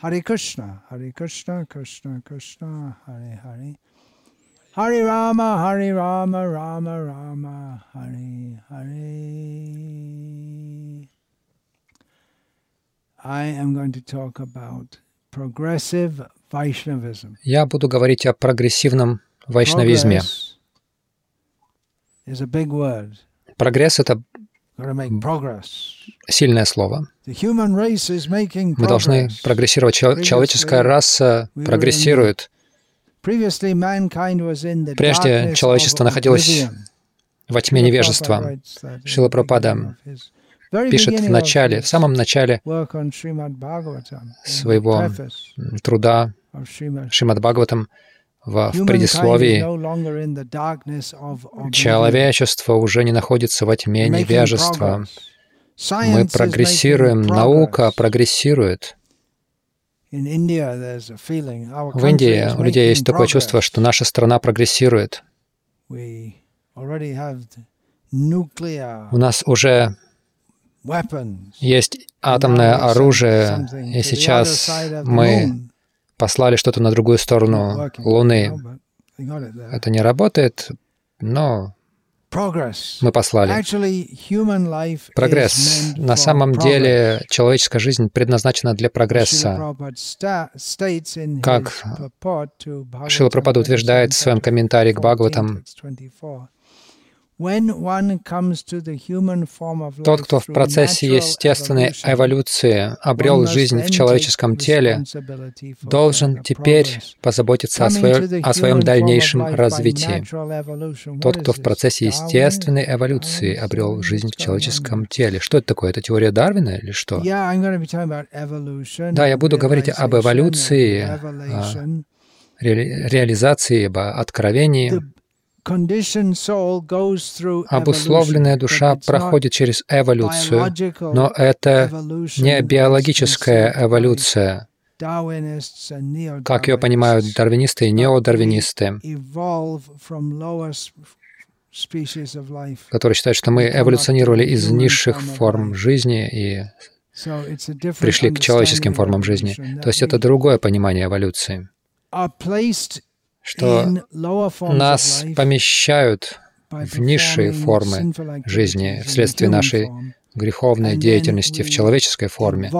Hare Krishna, Hare Krishna, Krishna Krishna, Hare Hare. Hare Rama, Hare Rama, Rama Rama, Hare Hare. I am going to talk about progressive Vaishnavism. Я буду говорить о прогрессивном вайшнавизме. Прогресс — это Сильное слово. Мы должны прогрессировать. Чел- Человеческая раса прогрессирует. Прежде человечество находилось во тьме невежества. Шила Прабхупада пишет в начале, в самом начале своего труда Шримад Бхагаватам в, в предисловии Человечество уже не находится во тьме невежества. Мы прогрессируем, наука прогрессирует. В В Индии у людей есть такое чувство, что наша страна прогрессирует. У нас уже есть атомное оружие, и сейчас мы послали что-то на другую сторону Луны. Это не работает, но мы послали. Прогресс. На самом деле человеческая жизнь предназначена для прогресса. Как Шила Прабхупада утверждает в своем комментарии к Бхагаватам, тот, кто в процессе естественной эволюции обрел жизнь в человеческом теле, должен теперь позаботиться о, свое- о своем дальнейшем развитии. Тот, кто в процессе естественной эволюции обрел жизнь в человеческом теле. Что это такое? Это теория Дарвина или что? Да, я буду говорить об эволюции, ре- реализации, об откровении. Обусловленная душа проходит через эволюцию, но это не биологическая эволюция, как ее понимают дарвинисты и неодарвинисты, которые считают, что мы эволюционировали из низших форм жизни и пришли к человеческим формам жизни. То есть это другое понимание эволюции, что нас помещают в низшие формы жизни вследствие нашей греховной деятельности в человеческой форме.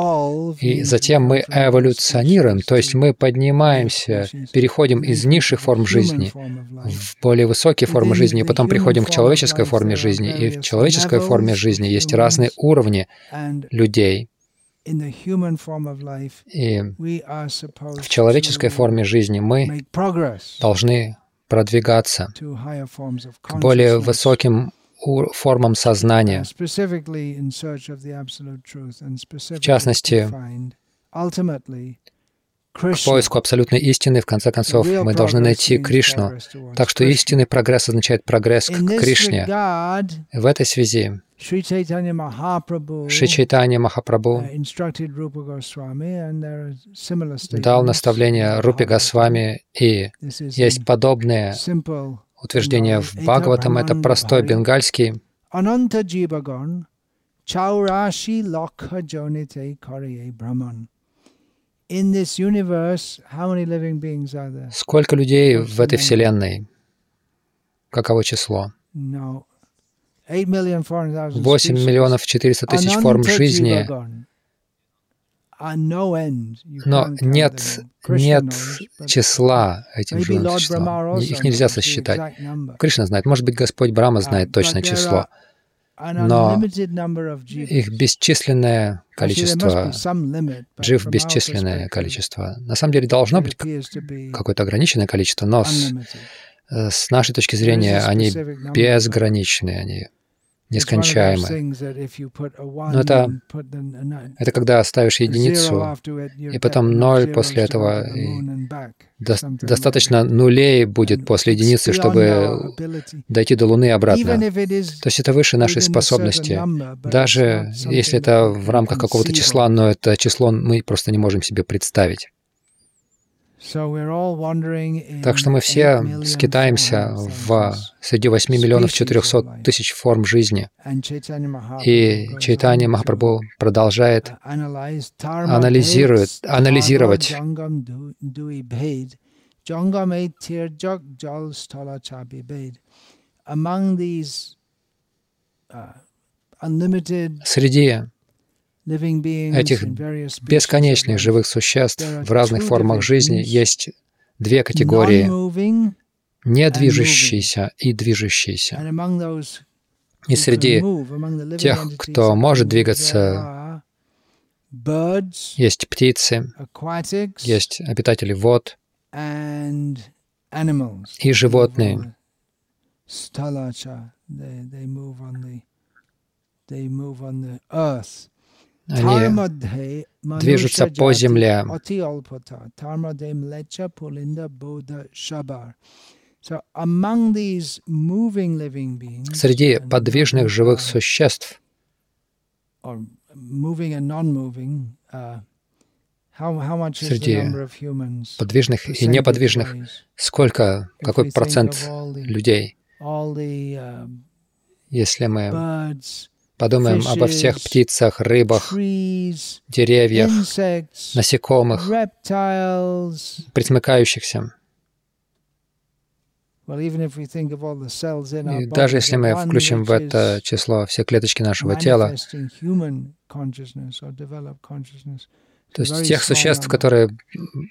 И затем мы эволюционируем, то есть мы поднимаемся, переходим из низших форм жизни в более высокие формы жизни, и потом приходим к человеческой форме жизни. И в человеческой форме жизни есть разные уровни людей. И в человеческой форме жизни мы должны продвигаться к более высоким формам сознания. В частности, К поиску абсолютной истины, в конце концов, мы должны найти Кришну. Так что истинный прогресс означает прогресс к Кришне. В этой связи Шри Чайтанья Махапрабху uh, дал наставление Bhagavatam. Госвами, и есть подобные утверждения в Бхагаватам. Это простой бенгальский. In this universe, how many living beings are there? Сколько людей в этой вселенной? Каково число? No. 8 8 миллионов 400 тысяч форм жизни, но нет, нет числа этим живым существам. Их нельзя сосчитать. Кришна знает, может быть, Господь Брама знает точное число, но их бесчисленное количество, жив бесчисленное количество. На самом деле должно быть какое-то ограниченное количество, но с, э, с нашей точки зрения они безграничны, они нескончаемы. Но это- Это когда ставишь единицу, и потом ноль после этого, и до- достаточно нулей будет после единицы, чтобы дойти до Луны и обратно. То есть это выше нашей способности. Даже если это в рамках какого-то числа, но это число мы просто не можем себе представить. Так что мы все скитаемся в, среди 8 миллионов 400 тысяч форм жизни. И Чайтанья Махапрабху продолжает анализирует, анализировать Среди этих бесконечных живых существ в разных формах жизни есть две категории — недвижущиеся и движущиеся. И среди тех, кто может двигаться, есть птицы, есть обитатели вод и животные. Они движутся по земле. Среди подвижных живых существ. среди подвижных и неподвижных, сколько, какой процент людей, если мы Подумаем обо всех птицах, рыбах, деревьях, насекомых, присмыкающихся. И даже если мы включим в это число все клеточки нашего тела, то есть тех существ, которые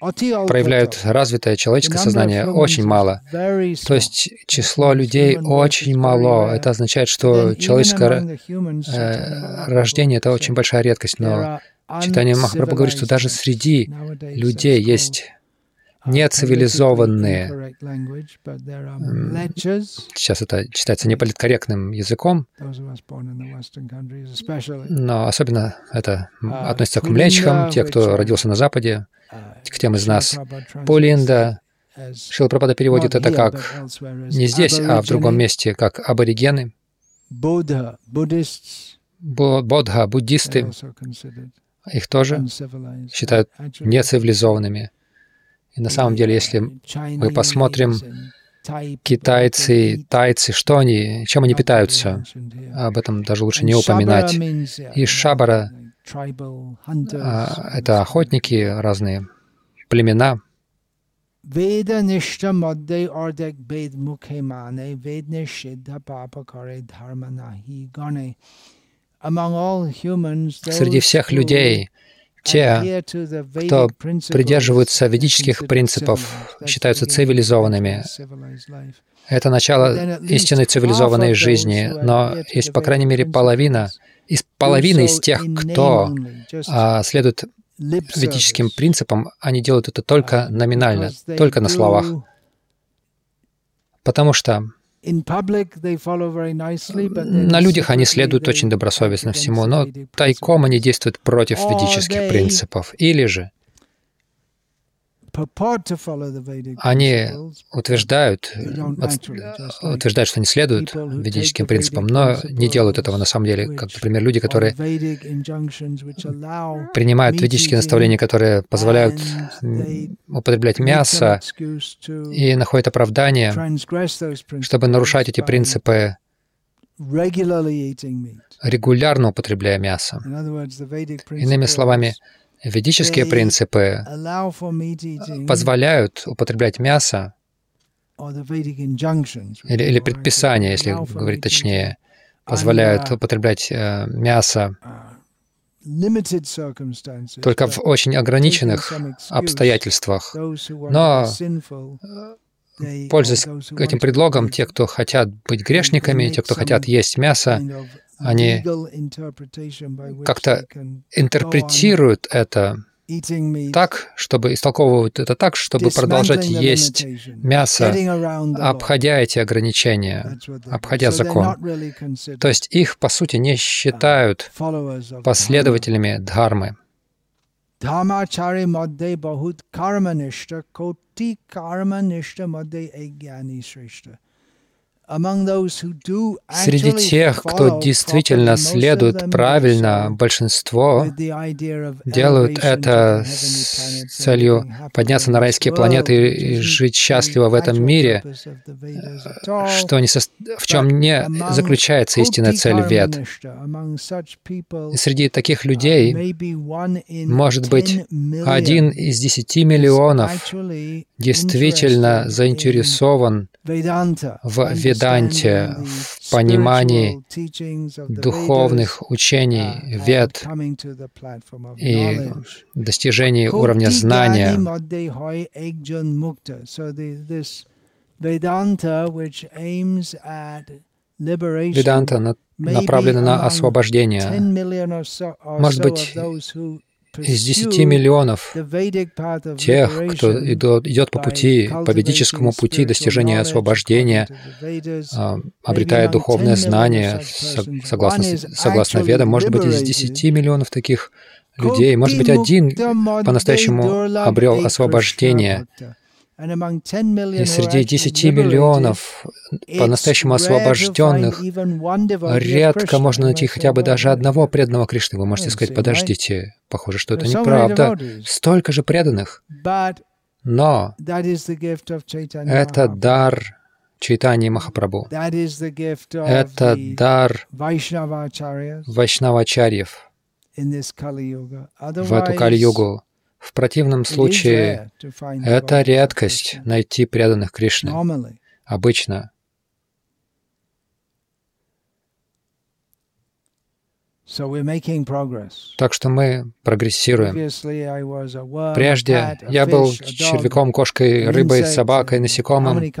проявляют развитое человеческое сознание, очень мало. То есть число людей очень мало. Это означает, что человеческое э, рождение — это очень большая редкость. Но Читание Махапрабху говорит, что даже среди людей есть нецивилизованные. Сейчас это считается неполиткорректным языком, но особенно это относится к млечхам, те, кто родился на Западе, к тем из нас. Пулинда, Шилапрапада переводит это как не здесь, а в другом месте, как аборигены, бодха, буддисты, их тоже считают нецивилизованными. И на самом деле, если мы посмотрим китайцы, тайцы, что они, чем они питаются, об этом даже лучше не упоминать. И шабара а, — это охотники, разные племена. Среди всех людей те, кто придерживаются ведических принципов, считаются цивилизованными. Это начало истинной цивилизованной жизни, но есть, по крайней мере, половина, из половины из тех, кто а, следует ведическим принципам, они делают это только номинально, только на словах. Потому что на людях они следуют очень добросовестно всему, но тайком они действуют против ведических принципов. Или же они утверждают, утверждают, что они следуют ведическим принципам, но не делают этого на самом деле. Как, например, люди, которые принимают ведические наставления, которые позволяют употреблять мясо и находят оправдание, чтобы нарушать эти принципы, регулярно употребляя мясо. Иными словами, Ведические принципы позволяют употреблять мясо или, или предписания, если говорить точнее, позволяют употреблять э, мясо только в очень ограниченных обстоятельствах. Но, э, пользуясь этим предлогом, те, кто хотят быть грешниками, те, кто хотят есть мясо, они как-то интерпретируют это так, чтобы истолковывают это так, чтобы продолжать есть мясо, обходя эти ограничения, обходя закон. То есть их, по сути, не считают последователями дхармы. Shrishta. Среди тех, кто действительно следует правильно, большинство делают это с целью подняться на райские планеты и жить счастливо в этом мире, что не со... в чем не заключается истинная цель вед. И среди таких людей может быть один из десяти миллионов действительно заинтересован в Веданте, в понимании духовных учений, вед и достижении уровня знания. Веданта направлена на освобождение. Может быть, из 10 миллионов тех, кто идет по пути, по ведическому пути достижения освобождения, а, обретая духовное знание, согласно, согласно ведам, может быть, из 10 миллионов таких людей, может быть, один по-настоящему обрел освобождение, и среди 10 миллионов по-настоящему освобожденных редко можно найти хотя бы даже одного преданного Кришны. Вы можете сказать, подождите, похоже, что это неправда. Столько же преданных. Но это дар Чайтани Махапрабху. Это дар Вайшнавачарьев в эту Кали-югу. В противном случае это редкость найти преданных Кришне. Обычно. Так что мы прогрессируем. Прежде я был червяком, кошкой, рыбой, собакой, насекомым.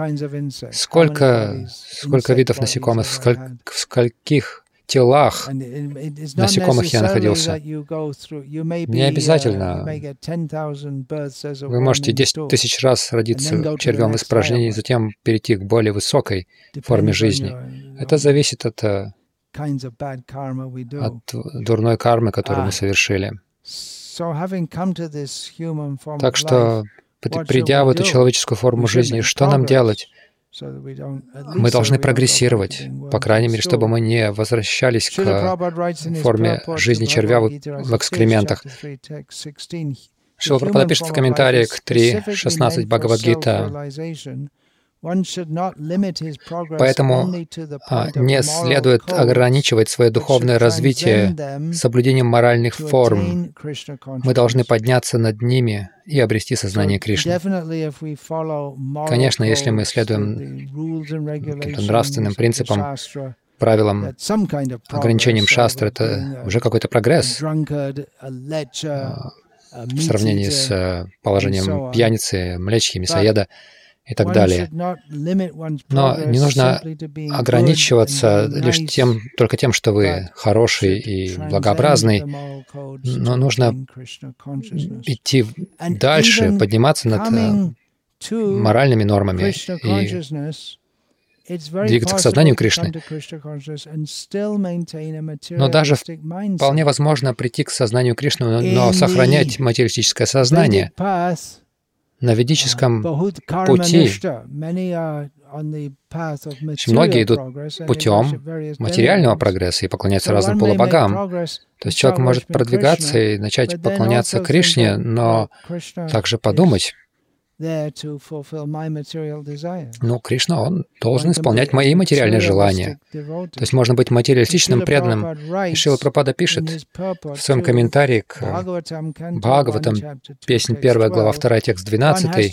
Сколько, сколько видов насекомых, в, сколь, в скольких телах насекомых я находился. Не обязательно. Вы можете 10 тысяч раз родиться червем испражнений, затем перейти к более высокой форме жизни. Это зависит от, э, от дурной кармы, которую мы совершили. Так что, придя в эту человеческую форму жизни, что нам делать? Мы должны прогрессировать, по крайней мере, чтобы мы не возвращались к форме жизни червя в экскрементах. Шила Прабхупада пишет в комментарии к 3.16 Бхагавадгита, Поэтому а, не следует ограничивать свое духовное развитие соблюдением моральных форм. Мы должны подняться над ними и обрести сознание Кришны. Конечно, если мы следуем нравственным принципам, правилам, ограничениям шастры, это уже какой-то прогресс а, в сравнении с э, положением пьяницы, млечки, мясоеда и так далее. Но не нужно ограничиваться лишь тем, только тем, что вы хороший и благообразный, но нужно идти дальше, подниматься над э, моральными нормами и двигаться к сознанию Кришны. Но даже вполне возможно прийти к сознанию Кришны, но сохранять материалистическое сознание на ведическом пути многие идут путем материального прогресса и поклоняются разным полубогам. То есть человек может продвигаться и начать поклоняться Кришне, но также подумать, ну, Кришна, он должен исполнять мои материальные желания. То есть можно быть материалистичным преданным. И Шила Прабхада пишет в своем комментарии к Бхагаватам, песнь 1 глава 2, текст 12,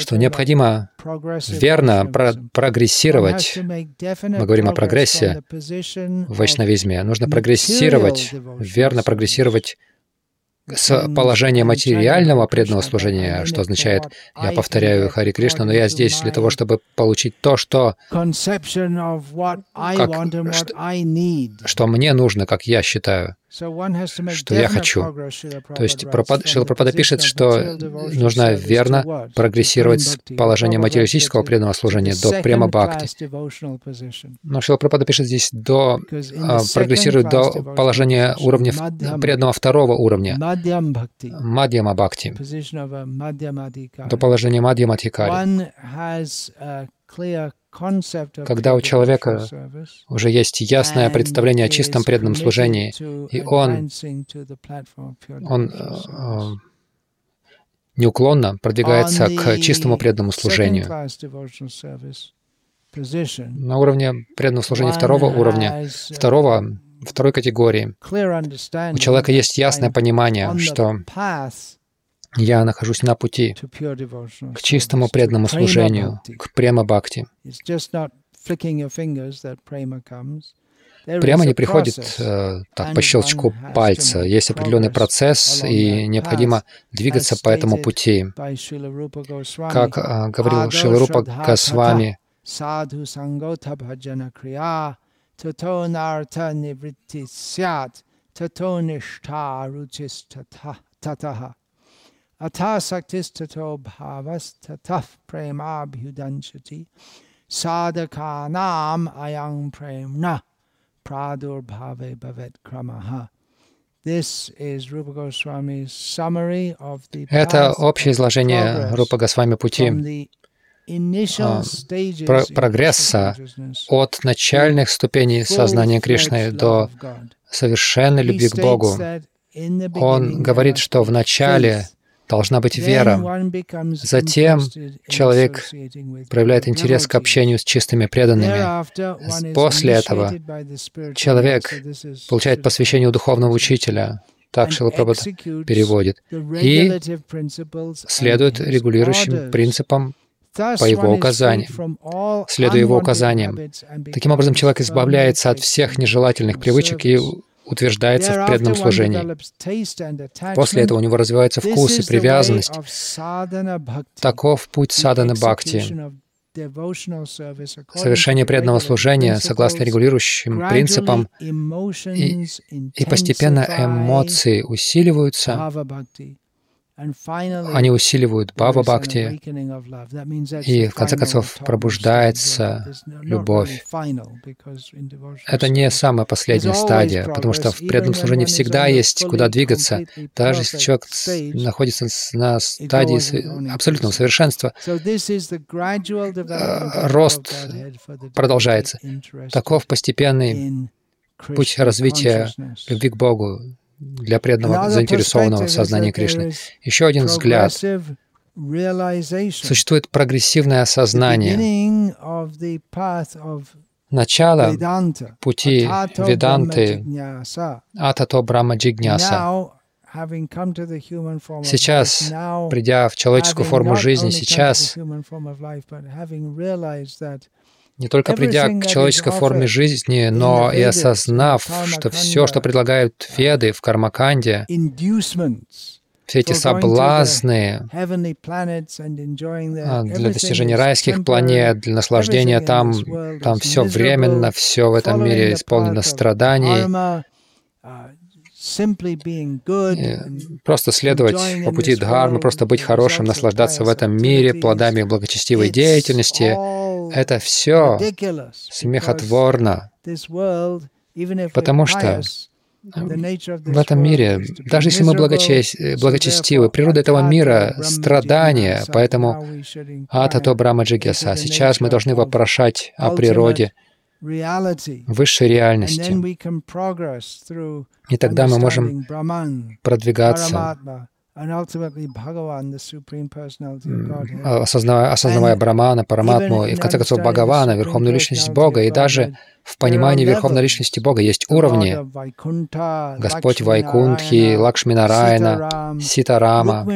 что необходимо верно про прогрессировать. Мы говорим о прогрессе в вайшнавизме. Нужно прогрессировать, верно прогрессировать с положения материального преданного служения, что означает, я повторяю Хари Кришна, но я здесь для того, чтобы получить то, что, как, что, что мне нужно, как я считаю что я хочу. То есть Шила Прабхада пишет, что нужно верно прогрессировать с положения материалистического преданного служения до према бхакти. Но Шила Прабхада пишет здесь до, а, прогрессировать до положения уровня преданного второго уровня, Мадьяма Бхакти, до положения Мадьяма Адхикари. Когда у человека уже есть ясное представление о чистом преданном служении, и он, он э, неуклонно продвигается к чистому преданному служению. На уровне преданного служения второго уровня, второго, второй категории, у человека есть ясное понимание, что я нахожусь на пути к чистому преданному служению, к према-бхакти. Прямо не приходит э, так, по щелчку пальца. Есть определенный процесс, и необходимо двигаться по этому пути. Как э, говорил Шиларупа Госвами, Atha saktistato bhavas tataf premabhyudanchati sadhakanam ayang premna pradurbhave bhavet kramaha. Это общее изложение Рупа Госвами пути а, прогресса от начальных ступеней сознания Кришны до совершенной любви к Богу. Он говорит, что в начале должна быть вера. Затем человек проявляет интерес к общению с чистыми преданными. После этого человек получает посвящение у духовного учителя, так Шилапрабхата переводит, и следует регулирующим принципам по его указаниям, следуя его указаниям. Таким образом, человек избавляется от всех нежелательных привычек и утверждается в преданном служении. После этого у него развивается вкус и привязанность. Таков путь садхана бхакти. Совершение преданного служения согласно регулирующим принципам, и, и постепенно эмоции усиливаются, они усиливают бхава бхакти, и в конце концов пробуждается любовь. Это не самая последняя стадия, потому что в преданном служении всегда есть куда двигаться, даже если человек находится на стадии абсолютного совершенства. Э, рост продолжается. Таков постепенный путь развития любви к Богу, для преданного заинтересованного в сознании Кришны. Еще один взгляд. Существует прогрессивное осознание. Начало пути Веданты Атато Брахма Джигняса. Сейчас, придя в человеческую форму жизни, сейчас не только придя к человеческой форме жизни, но и осознав, что все, что предлагают веды в Кармаканде, все эти соблазны а, для достижения райских планет, для наслаждения там, там все временно, все в этом мире исполнено страданий, просто следовать по пути Дхармы, просто быть хорошим, наслаждаться в этом мире плодами благочестивой деятельности, это все смехотворно, потому что в этом мире, даже если мы благочестивы, природа этого мира — страдания, поэтому Атато Брахма Джигеса. Сейчас мы должны вопрошать о природе высшей реальности. И тогда мы можем продвигаться осознавая, осознавая Брамана, Параматму и, в конце концов, Бхагавана, Верховную Личность Бога, и даже в понимании Верховной Личности Бога есть уровни. Господь Вайкунтхи, Лакшминарайна, Ситарама,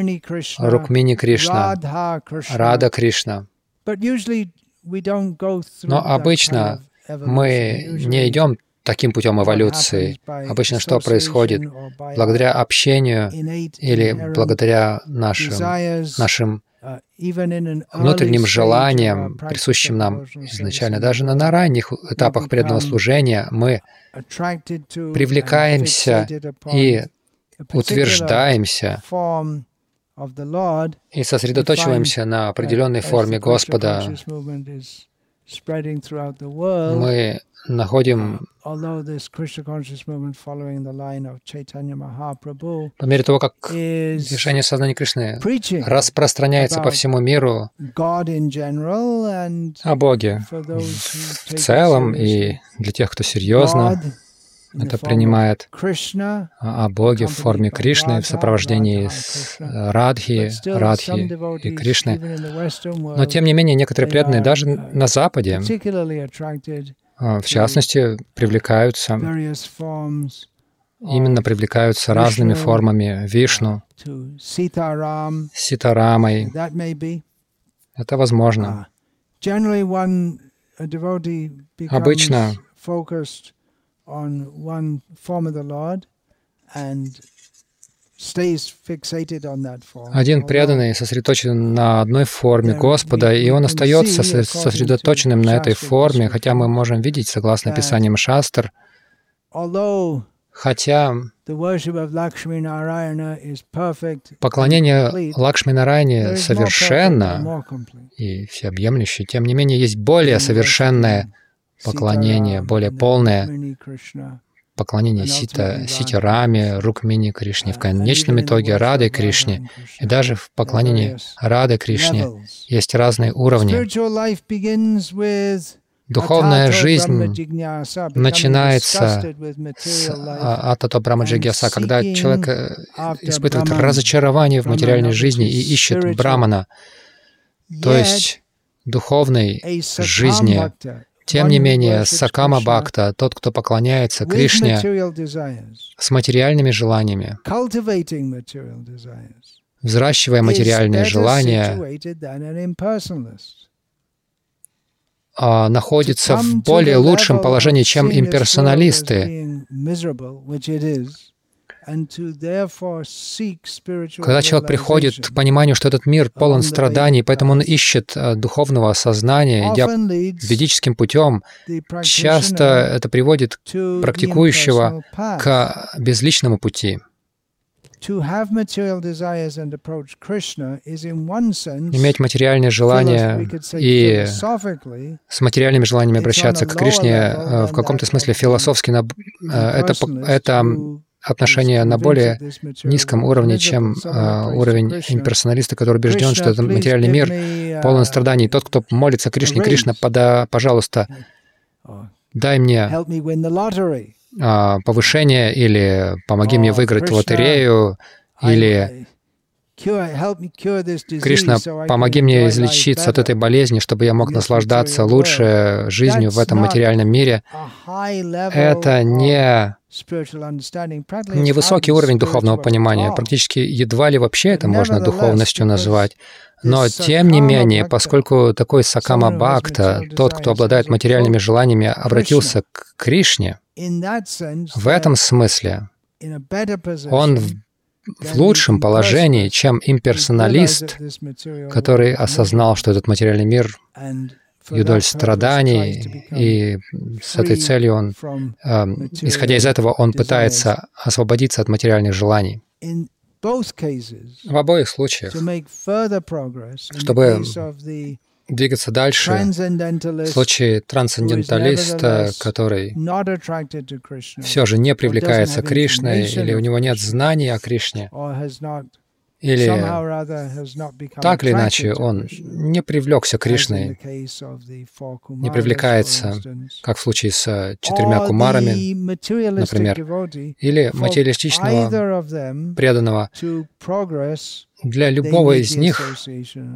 Рукмини Кришна, Рада Кришна. Но обычно мы не идем таким путем эволюции. Обычно что происходит? Благодаря общению или благодаря нашим, нашим внутренним желаниям, присущим нам изначально, даже на, на ранних этапах преданного служения, мы привлекаемся и утверждаемся и сосредоточиваемся на определенной форме Господа, мы находим по мере того, как движение сознания Кришны распространяется по всему миру о Боге в целом и для тех, кто серьезно это принимает о Боге в форме Кришны в сопровождении с Радхи, Радхи и Кришны. Но тем не менее некоторые преданные даже на Западе в частности, привлекаются, именно привлекаются разными формами Вишну, Ситарамой. Это возможно. Обычно один преданный сосредоточен на одной форме Господа, и он остается сосредоточенным на этой форме, хотя мы можем видеть, согласно Писаниям Шастр, хотя поклонение Лакшми Нарайне совершенно и всеобъемлюще, тем не менее есть более совершенное поклонение, более полное поклонение Сита, Сити Раме, Рукмини Кришне, в конечном итоге Рады Кришне. И даже в поклонении Рады Кришне. Есть разные уровни. Духовная жизнь начинается с Атато Брамаджигьяса, когда человек э, испытывает разочарование в материальной жизни и ищет Брамана, то есть духовной жизни, тем не менее, Сакама Бхакта, тот, кто поклоняется Кришне с материальными желаниями, взращивая материальные желания, а, находится в более лучшем положении, чем имперсоналисты. Когда человек приходит к пониманию, что этот мир полон страданий, поэтому он ищет э, духовного осознания, идя ведическим путем, часто это приводит практикующего к безличному пути. Иметь материальные желания и с материальными желаниями обращаться к Кришне э, в каком-то смысле философски, э, это, это отношения на более низком уровне, чем э, уровень имперсоналиста, который убежден, что этот материальный мир полон страданий. Тот, кто молится Кришне, Кришна, пода, пожалуйста, дай мне э, повышение или помоги мне выиграть лотерею, или Кришна, помоги мне излечиться от этой болезни, чтобы я мог наслаждаться лучше жизнью в этом материальном мире. Это не невысокий уровень духовного понимания. Практически едва ли вообще это можно духовностью назвать. Но тем не менее, поскольку такой Сакама Бхакта, тот, кто обладает материальными желаниями, обратился к Кришне, в этом смысле он в в лучшем положении, чем имперсоналист, который осознал, что этот материальный мир юдоль страданий, и с этой целью он, э, исходя из этого, он пытается освободиться от материальных желаний. В обоих случаях, чтобы двигаться дальше. В случае трансценденталиста, который все же не привлекается Кришной, или у него нет знаний о Кришне, или так или иначе он не привлекся Кришной, не привлекается, как в случае с четырьмя кумарами, например, или материалистичного преданного для любого из них,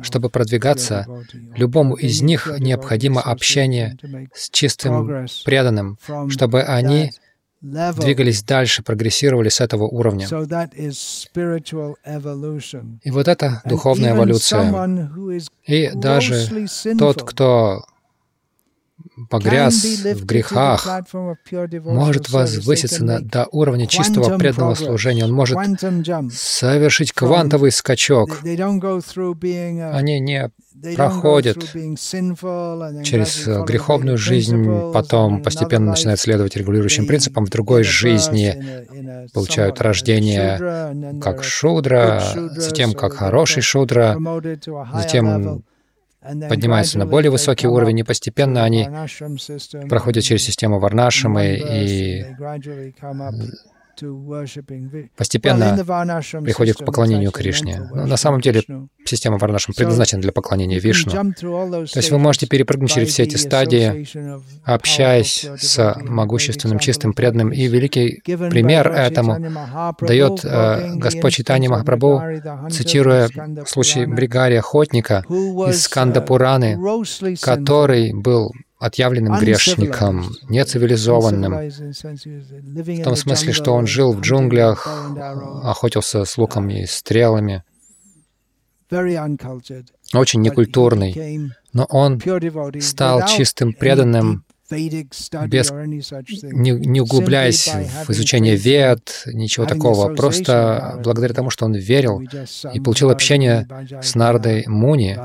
чтобы продвигаться, любому из них необходимо общение с чистым преданным, чтобы они двигались дальше, прогрессировали с этого уровня. И вот это духовная эволюция. И даже тот, кто погряз в грехах, может возвыситься на, до уровня чистого преданного служения. Он может совершить квантовый скачок. Они не проходят через греховную жизнь, потом постепенно начинают следовать регулирующим принципам, в другой жизни получают рождение как шудра, затем как хороший шудра, затем поднимаются на более высокий уровень, и постепенно они проходят через систему Варнашамы и постепенно приходит к поклонению Кришне. Но на самом деле система Варнашам предназначена для поклонения Вишну. То есть вы можете перепрыгнуть через все эти стадии, общаясь с могущественным, чистым, преданным. И великий пример этому дает э, Господь Читани Махапрабху, цитируя случай Бригари Охотника из Скандапураны, который был отъявленным грешником, нецивилизованным, в том смысле, что он жил в джунглях, охотился с луком и стрелами, очень некультурный, но он стал чистым преданным, без, не, не углубляясь в изучение вед, ничего такого, просто благодаря тому, что он верил и получил общение с Нардой Муни,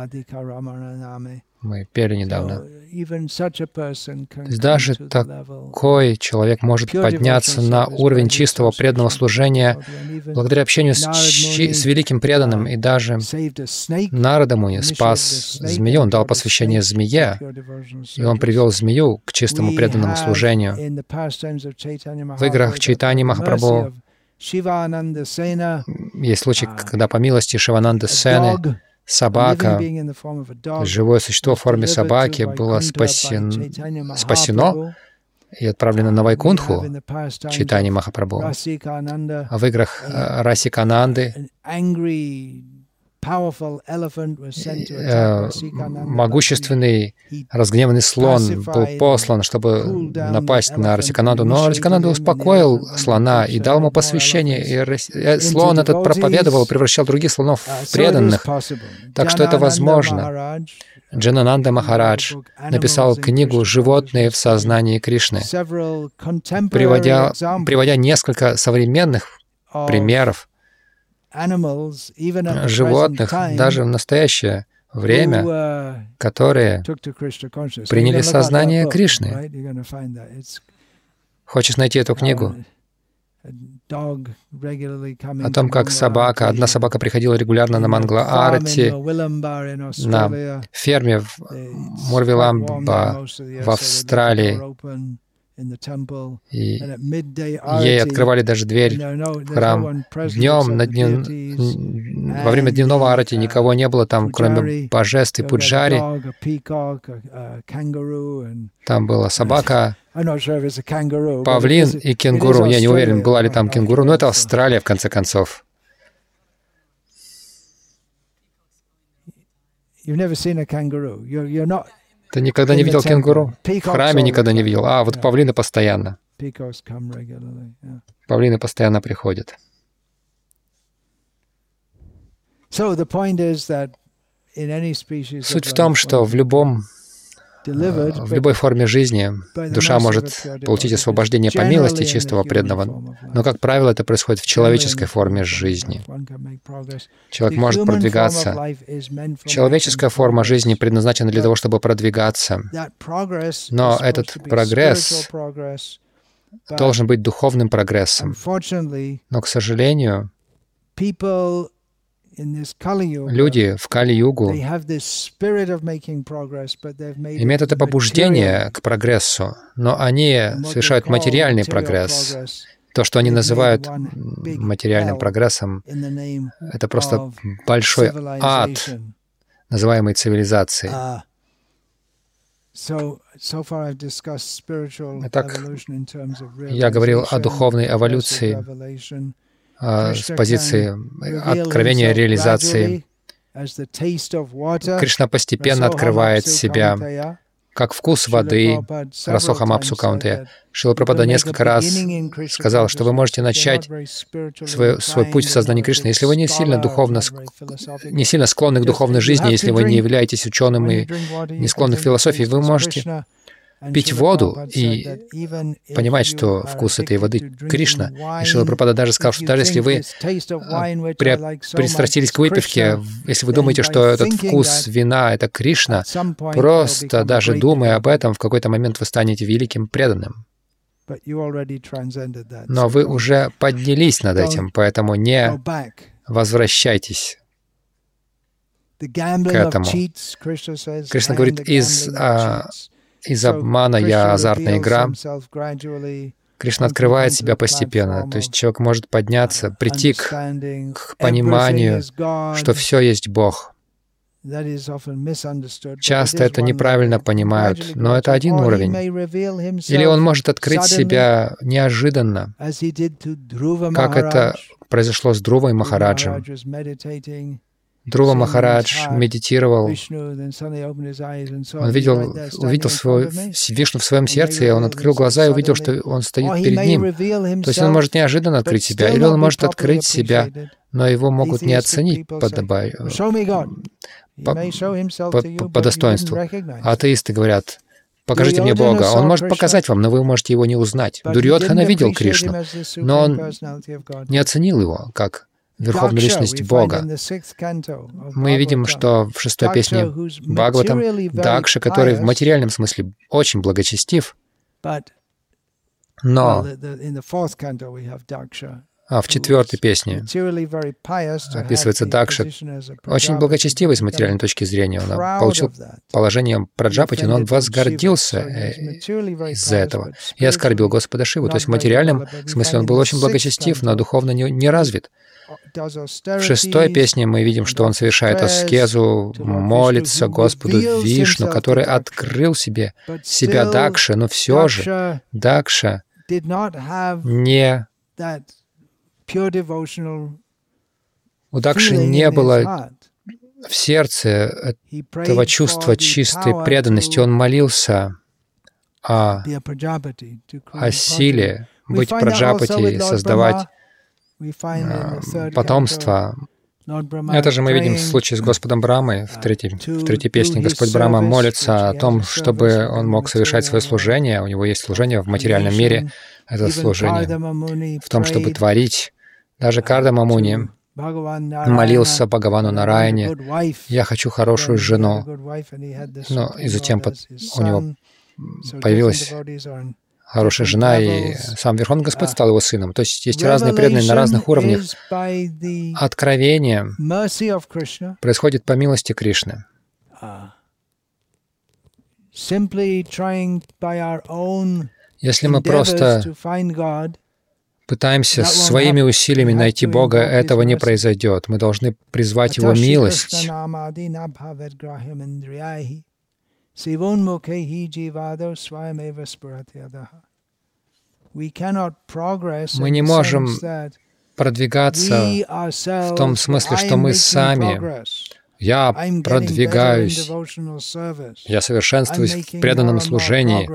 мы пели недавно. То есть даже такой человек может подняться на уровень чистого преданного служения благодаря общению с, с великим преданным. И даже Нарадамуни спас змею, он дал посвящение змее, и он привел змею к чистому преданному служению. В играх Чайтани Махапрабху есть случай, когда по милости Шивананды Сены собака, живое существо в форме собаки было спасен, спасено и отправлено на Вайкунху, читание Махапрабху. А в играх э, Расикананды Э, могущественный разгневанный слон был послан, чтобы напасть на Расиканаду, но Расиканаду успокоил слона и дал ему посвящение, и э, слон этот проповедовал, превращал других слонов в uh, преданных. Так что это возможно. Джанананда Махарадж написал книгу «Животные в сознании Кришны», приводя, приводя несколько современных примеров животных даже в настоящее время, uh, которые приняли сознание Кришны. Хочешь найти эту книгу? О том, как собака, одна собака приходила регулярно на Мангла-Арти, на ферме в Мурвиламба в Австралии, и ей открывали даже дверь в храм. Днем, на днев... во время дневного арати никого не было там, кроме божеств и пуджари. Там была собака, павлин и кенгуру. Я не уверен, была ли там кенгуру, но это Австралия, в конце концов. You've never seen a kangaroo. You're, you're not ты никогда не видел кенгуру? В храме никогда не видел. А, вот павлины постоянно. Павлины постоянно приходят. Суть в том, что в любом в любой форме жизни душа может получить освобождение по милости чистого преданного, но, как правило, это происходит в человеческой форме жизни. Человек может продвигаться. Человеческая форма жизни предназначена для того, чтобы продвигаться. Но этот прогресс должен быть духовным прогрессом. Но, к сожалению, Люди в Кали-югу имеют это побуждение к прогрессу, но они совершают материальный прогресс. То, что они называют материальным прогрессом, это просто большой ад, называемый цивилизацией. Uh, Итак, я говорил о духовной эволюции с позиции откровения реализации. Кришна постепенно открывает себя как вкус воды, Расоха Мапсу Каунте. Шила Прабхада несколько раз сказал, что вы можете начать свой, свой путь в сознании Кришны, если вы не сильно духовно, не сильно склонны к духовной жизни, если вы не являетесь ученым и не склонны к философии, вы можете пить воду и понимать, что вкус этой воды — Кришна. И Шила Прабхада даже сказал, что даже если вы пристрастились к выпивке, если вы думаете, что этот вкус вина — это Кришна, просто даже думая об этом, в какой-то момент вы станете великим преданным. Но вы уже поднялись над этим, поэтому не возвращайтесь к этому. Кришна говорит, из, а, из обмана я азартная игра. Кришна открывает себя постепенно. То есть человек может подняться, прийти к, к пониманию, что все есть Бог. Часто это неправильно понимают, но это один уровень. Или он может открыть себя неожиданно, как это произошло с Друвой Махараджем. Друва Махарадж медитировал, он видел, увидел свой, Вишну в своем сердце, и он открыл глаза и увидел, что он стоит перед ним. То есть он может неожиданно открыть себя, или он может открыть себя, но его могут не оценить по, по, по достоинству. А атеисты говорят, покажите мне Бога. Он может показать вам, но вы можете его не узнать. Дурьотхана видел Кришну, но он не оценил его как верховную личность Бога. Мы видим, что в шестой песне Бхагаватам Дакша, который в материальном смысле очень благочестив, но а в четвертой песне описывается Дакша, очень благочестивый с материальной точки зрения. Он получил положение Праджапати, но он возгордился э, из-за этого. и оскорбил Господа Шиву. То есть в материальном смысле он был очень благочестив, но духовно не, не развит. В шестой песне мы видим, что он совершает аскезу, молится Господу Вишну, который открыл себе себя Дакша, но все же Дакша не у Дакши не было в сердце этого чувства чистой преданности. Он молился о, о силе быть праджапати создавать а, потомство. Это же мы видим в случае с Господом Брамой в третьей, в третьей песне. Господь Брама молится о том, чтобы он мог совершать свое служение. У него есть служение в материальном мире. Это служение в том, чтобы творить даже Карда Мамуни молился Бхагавану Нараяне, «Я хочу хорошую жену». Но и затем у него появилась хорошая жена, и сам Верховный Господь стал его сыном. То есть есть разные преданные на разных уровнях. Откровение происходит по милости Кришны. Если мы просто пытаемся своими усилиями найти Бога, этого не произойдет. Мы должны призвать Его милость. Мы не можем продвигаться в том смысле, что мы сами. я продвигаюсь, я совершенствуюсь в преданном служении,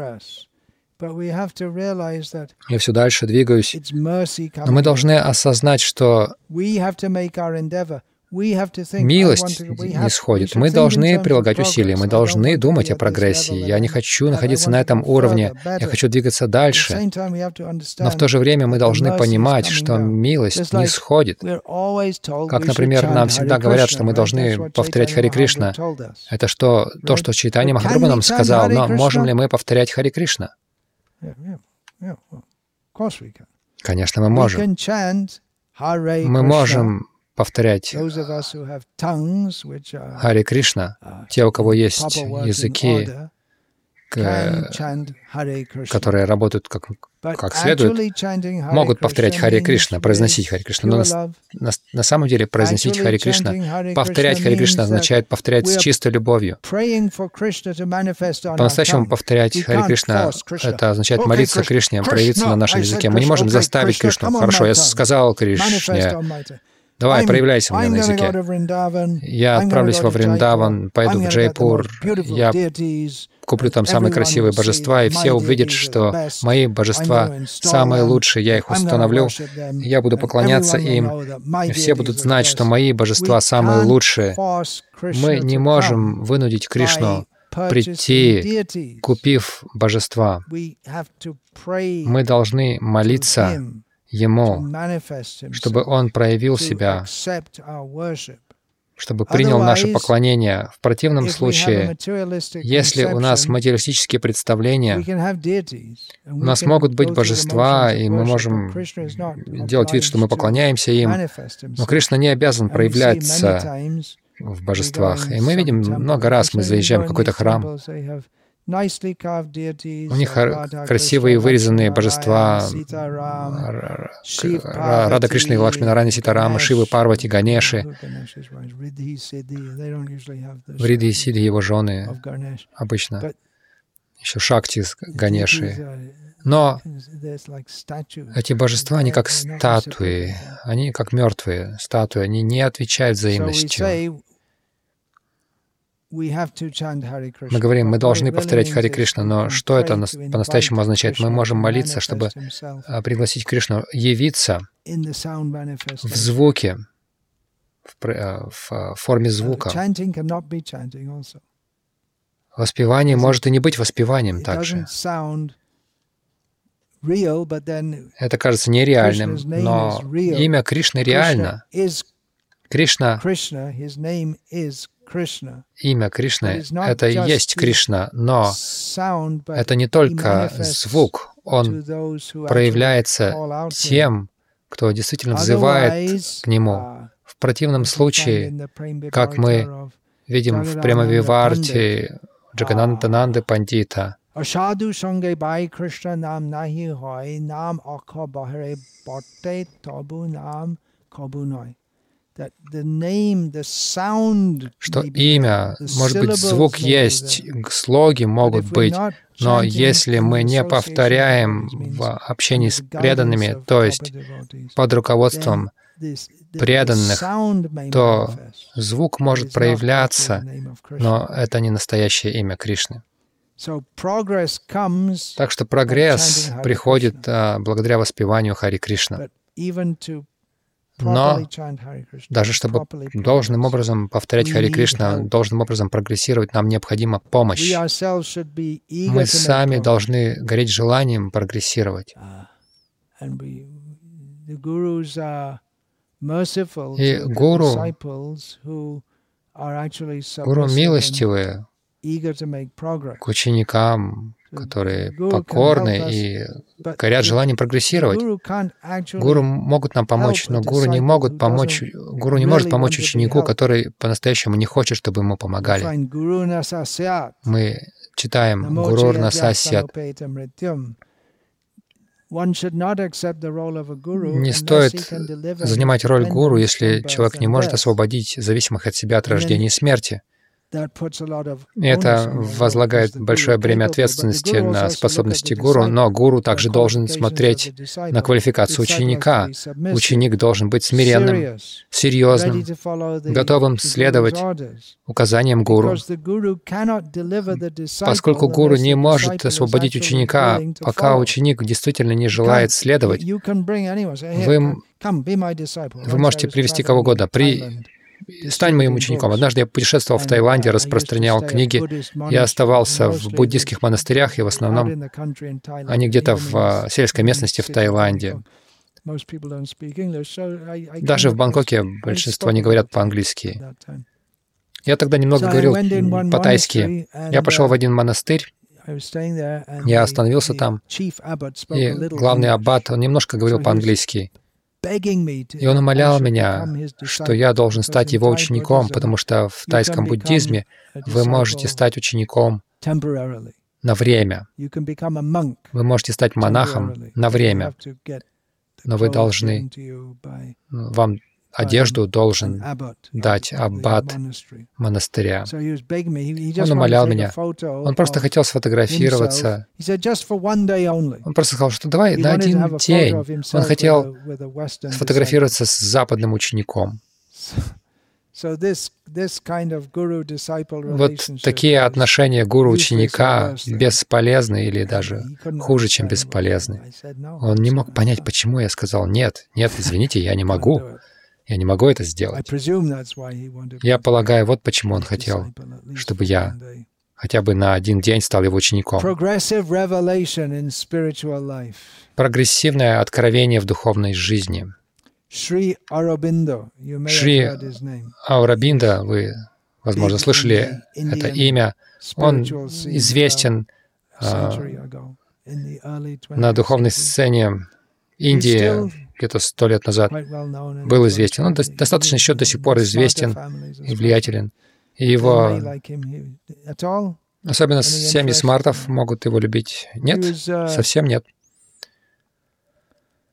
я все дальше двигаюсь. Но мы должны осознать, что милость не сходит. Мы должны прилагать усилия, мы должны думать о прогрессии. Я не хочу находиться на этом уровне, я хочу двигаться дальше. Но в то же время мы должны понимать, что милость не сходит. Как, например, нам всегда говорят, что мы должны повторять Хари Кришна. Это что, то, что Чайтанья Махапрабху нам сказал, но можем ли мы повторять Хари Кришна? Конечно, мы можем. Мы можем повторять Хари Кришна, uh, те, у кого есть языки, которые работают как, как следует, могут повторять Хари Кришна, произносить Хари Кришна. Но на, на, на самом деле произносить Хари Кришна, повторять Хари Кришна означает повторять с чистой любовью. По-настоящему повторять Хари Кришна, это означает молиться Кришне, проявиться на нашем языке. Мы не можем заставить Кришну. Хорошо, я сказал Кришне, Давай, проявляйся мне на языке. Я отправлюсь во Вриндаван, пойду в Джейпур, я куплю там самые красивые божества, и все увидят, что мои божества самые лучшие, я их установлю, я буду поклоняться им, и все будут знать, что мои божества самые лучшие. Мы не можем вынудить Кришну прийти, купив божества. Мы должны молиться Ему, чтобы Он проявил себя, чтобы принял наше поклонение. В противном случае, если у нас материалистические представления, у нас могут быть божества, и мы можем делать вид, что мы поклоняемся им, но Кришна не обязан проявляться в божествах. И мы видим много раз, мы заезжаем в какой-то храм, у них красивые вырезанные божества. Рада Кришны, Лакшминарани, Ситарама, Шивы, Парвати, Ганеши, Вриди и Сиди, его жены обычно, еще Шакти с Ганеши. Но эти божества, они как статуи, они как мертвые статуи, они не отвечают взаимностью. Мы говорим, мы должны повторять Хари Кришна, но что это по-настоящему означает? Мы можем молиться, чтобы а, пригласить Кришну явиться в звуке, в, а, в а, форме звука. Воспевание может и не быть воспеванием также. Это кажется нереальным, но имя Кришны реально. Кришна Имя Кришны — это и есть Кришна, но это не только звук, он проявляется тем, кто действительно взывает к Нему. Uh, в противном случае, как мы видим в Премавиварте Джаганантананды Пандита, nam kabu noy что имя, может быть, звук есть, слоги могут быть, но если мы не повторяем в общении с преданными, то есть под руководством преданных, то звук может проявляться, но это не настоящее имя Кришны. Так что прогресс приходит а, благодаря воспеванию Хари Кришна. Но даже чтобы должным образом повторять Хари Кришна, должным образом прогрессировать, нам необходима помощь. Мы сами должны гореть желанием прогрессировать. Uh, И гуру, гуру милостивые к ученикам, которые покорны и горят желанием прогрессировать. Гуру могут нам помочь, но гуру не могут помочь, гуру не может помочь ученику, который по-настоящему не хочет, чтобы ему помогали. Мы читаем Гурур Насасят. Не стоит занимать роль гуру, если человек не может освободить зависимых от себя от рождения и смерти. Это возлагает большое бремя ответственности на способности гуру, но гуру также должен смотреть на квалификацию ученика. Ученик должен быть смиренным, серьезным, готовым следовать указаниям гуру. Поскольку гуру не может освободить ученика, пока ученик действительно не желает следовать, вы, вы можете привести кого угодно. При стань моим учеником. Однажды я путешествовал в Таиланде, распространял книги. Я оставался в буддийских монастырях, и в основном они где-то в а, сельской местности в Таиланде. Даже в Бангкоке большинство не говорят по-английски. Я тогда немного говорил по-тайски. Я пошел в один монастырь, я остановился там, и главный аббат, он немножко говорил по-английски. И он умолял меня, что я должен стать его учеником, потому что в тайском буддизме вы можете стать учеником на время. Вы можете стать монахом на время, но вы должны, вам одежду должен дать аббат монастыря. Он умолял меня. Он просто хотел сфотографироваться. Он просто сказал, что давай на один день. Он хотел сфотографироваться с западным учеником. Вот такие отношения гуру-ученика бесполезны или даже хуже, чем бесполезны. Он не мог понять, почему я сказал «нет, нет, извините, я не могу». Я не могу это сделать. Я полагаю, вот почему он хотел, чтобы я хотя бы на один день стал его учеником. Прогрессивное откровение в духовной жизни. Шри Аурабинда, вы, возможно, слышали это имя. Он известен uh, на духовной сцене Индии где-то сто лет назад был известен. Он достаточно еще до сих пор известен и влиятелен. И его, особенно семьи смартов, могут его любить. Нет, совсем нет.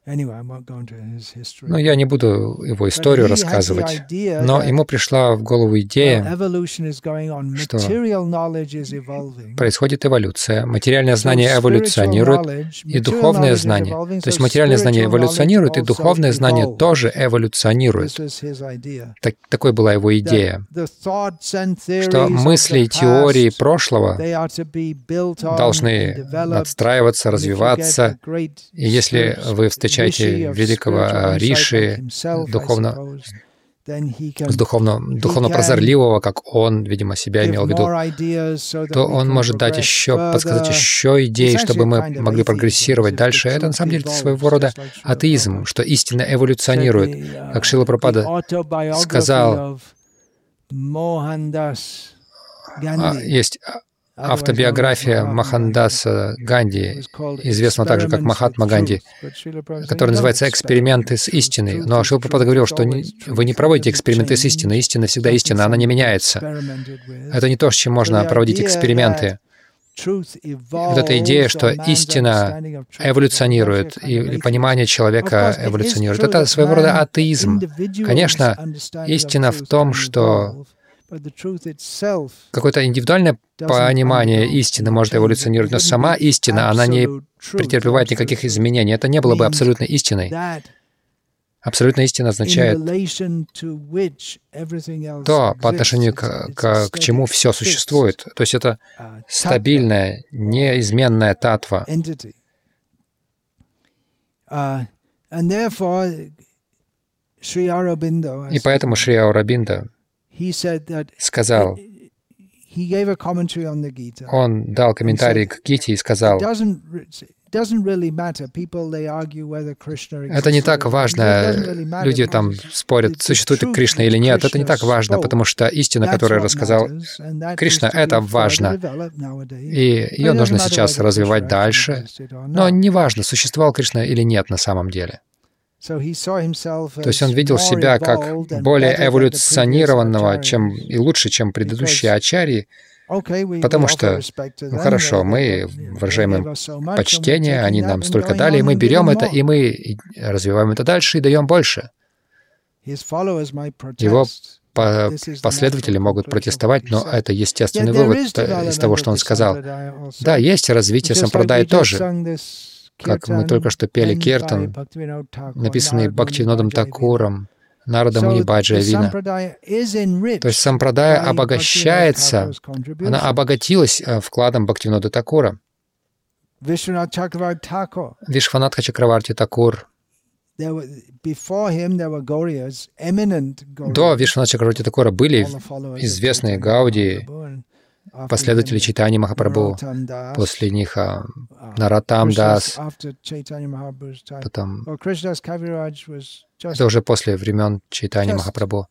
Но я не буду его историю рассказывать, но ему пришла в голову идея, что происходит эволюция, материальное знание эволюционирует, и духовное знание. То есть материальное знание эволюционирует, и духовное знание тоже эволюционирует. Так, такой была его идея, что мысли и теории прошлого должны отстраиваться, развиваться, и если вы встречаете встречаете великого Риши, духовно, с духовно, духовно прозорливого, как он, видимо, себя имел в виду, то он может дать еще, подсказать еще идеи, чтобы мы могли прогрессировать дальше. Это на самом деле своего рода атеизм, что истина эволюционирует. Как Шила Пропада сказал, а, есть автобиография Махандаса Ганди, известного также как Махатма Ганди, которая называется «Эксперименты с истиной». Но Шилпрапада говорил, что вы не проводите эксперименты с истиной. Истина всегда истина, она не меняется. Это не то, с чем можно проводить эксперименты. Вот эта идея, что истина эволюционирует, и понимание человека эволюционирует, это своего рода атеизм. Конечно, истина в том, что Какое-то индивидуальное понимание истины может эволюционировать, но сама истина, она не претерпевает никаких изменений. Это не было бы абсолютной истиной. Абсолютная истина означает то, по отношению к, к, к чему все существует. То есть это uh, стабильная, неизменная татва. Uh, И поэтому Шри Аурабинда сказал, он дал комментарий к Гите и сказал, это не так важно, люди там спорят, существует ли Кришна или нет, это не так важно, потому что истина, которую рассказал Кришна, это важно. И ее нужно сейчас развивать дальше. Но не важно, существовал Кришна или нет на самом деле. То есть он видел себя как более эволюционированного чем, и лучше, чем предыдущие ачарьи, потому что, ну хорошо, мы выражаем им почтение, они нам столько дали, и мы берем это, и мы развиваем это дальше и даем больше. Его последователи могут протестовать, но это естественный вывод из того, что он сказал. Да, есть развитие сампрадай тоже как мы только что пели Киртан, написанный Бхактивинодом Такуром, Народом Мунибаджа Вина. То есть сампрадая обогащается, она обогатилась э, вкладом Бхактивинода Такура. Вишванатха Чакраварти Такур. До Вишванатха Чакраварти Такура были известные Гауди, последователи Чайтани Махапрабху, после них а, Наратам Дас, потом это уже после времен Чайтани Махапрабху.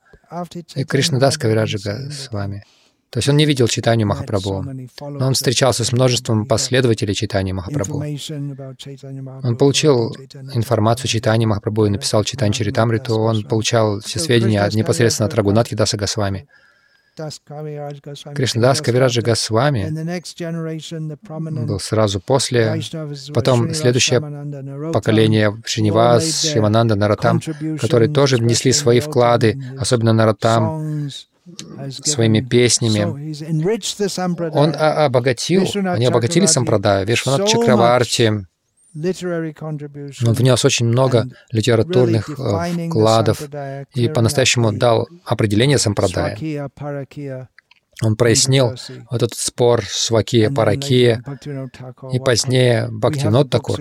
И Кришнадас Кавираджига с вами. То есть он не видел Читанию Махапрабху, но он встречался с множеством последователей Читания Махапрабху. Он получил информацию Читания Махапрабху и написал Читань Чаритамриту, он получал все сведения непосредственно от Рагунатхи Даса Госвами. Кришнадас Кавираджа Госвами был сразу после, потом следующее поколение Шинивас, Шивананда, Наратам, которые тоже внесли свои вклады, особенно Наратам, своими песнями. Он обогатил, они обогатили Сампрадаю, Вишванат Чакраварти, он внес очень много литературных э, вкладов и по-настоящему дал определение сампрадая. Он прояснил этот спор Свакия Паракия, и позднее Бхактинот Такур.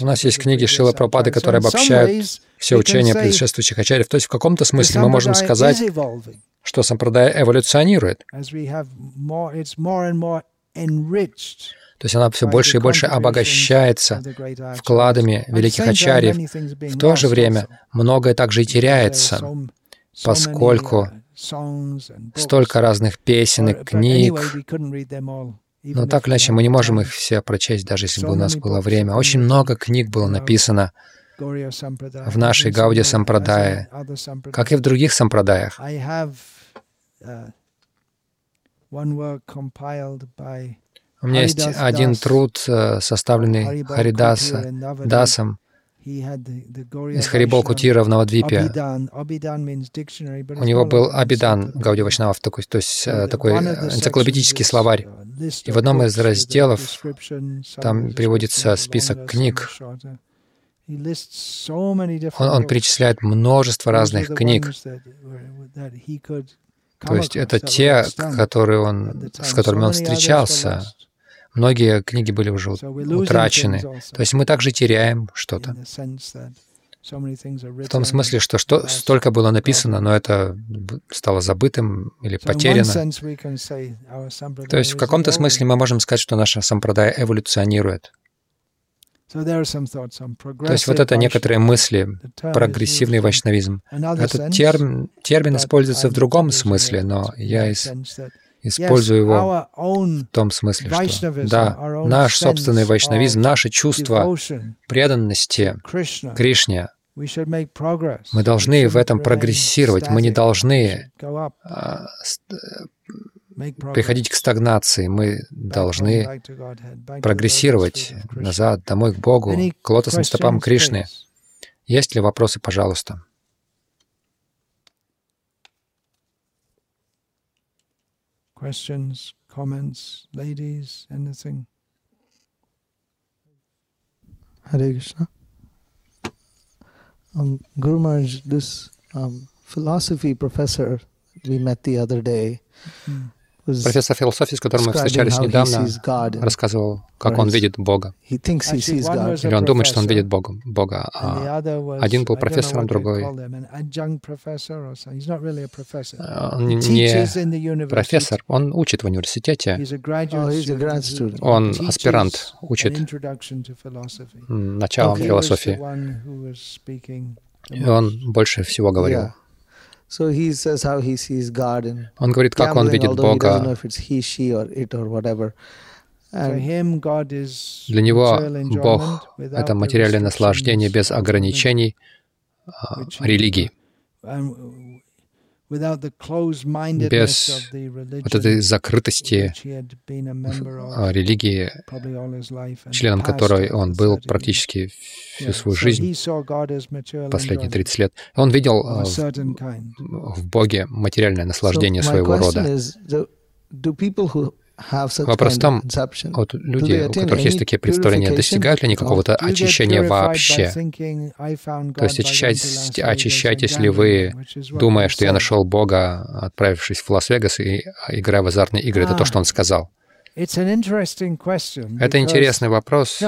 У нас есть книги Шила Прабхупады, которые обобщают все учения предшествующих ачарьев. То есть в каком-то смысле мы можем сказать, что сампрадая эволюционирует. То есть она все больше и больше обогащается вкладами великих ачарьев. В то же время многое также и теряется, поскольку столько разных песен и книг. Но так или иначе, мы не можем их все прочесть, даже если бы у нас было время. Очень много книг было написано в нашей Гауди Сампрадае, как и в других сампрадаях. У меня есть один труд, э, составленный Харидаса Дасом из Харибол Кутира в Навадвипе. У него был Абидан Гауди такой, то есть э, такой энциклопедический словарь. И в одном из разделов там приводится список книг. Он, он перечисляет множество разных книг. То есть это те, которые он, с которыми он встречался. Многие книги были уже утрачены. То есть мы также теряем что-то. В том смысле, что, что столько было написано, но это стало забытым или потеряно. То есть в каком-то смысле мы можем сказать, что наша сампрадая эволюционирует. То есть вот это некоторые мысли, прогрессивный вайшнавизм. Этот термин, термин используется в другом смысле, но я из, использую его в том смысле, что да, наш собственный вайшнавизм, наше чувство преданности Кришне, мы должны в этом прогрессировать, мы не должны а, приходить к стагнации, мы должны прогрессировать назад, домой к Богу, к лотосным стопам Кришны. Есть ли вопросы, пожалуйста? Questions, comments, ladies, anything? Hare Krishna. Um, Guru Maharaj, this um, philosophy professor we met the other day, mm. Профессор философии, с которым мы встречались недавно, рассказывал, как он видит Бога. Или он думает, что он видит Бога. Бога. А один был профессором, другой... Он не профессор, он учит в университете. Он аспирант, учит началом философии. И он больше всего говорил он говорит, как он видит Бога. Для него Бог — это материальное наслаждение без ограничений а, религии без вот этой закрытости религии, членом которой он был практически всю свою жизнь, последние 30 лет. Он видел а, в Боге материальное наслаждение своего рода. Вопрос в том, вот люди, у которых есть такие представления, достигают ли они какого-то очищения вообще? То есть очищайтесь, очищаетесь ли вы, думая, что я нашел Бога, отправившись в Лас-Вегас и играя в азартные игры? Это то, что он сказал. Это интересный вопрос.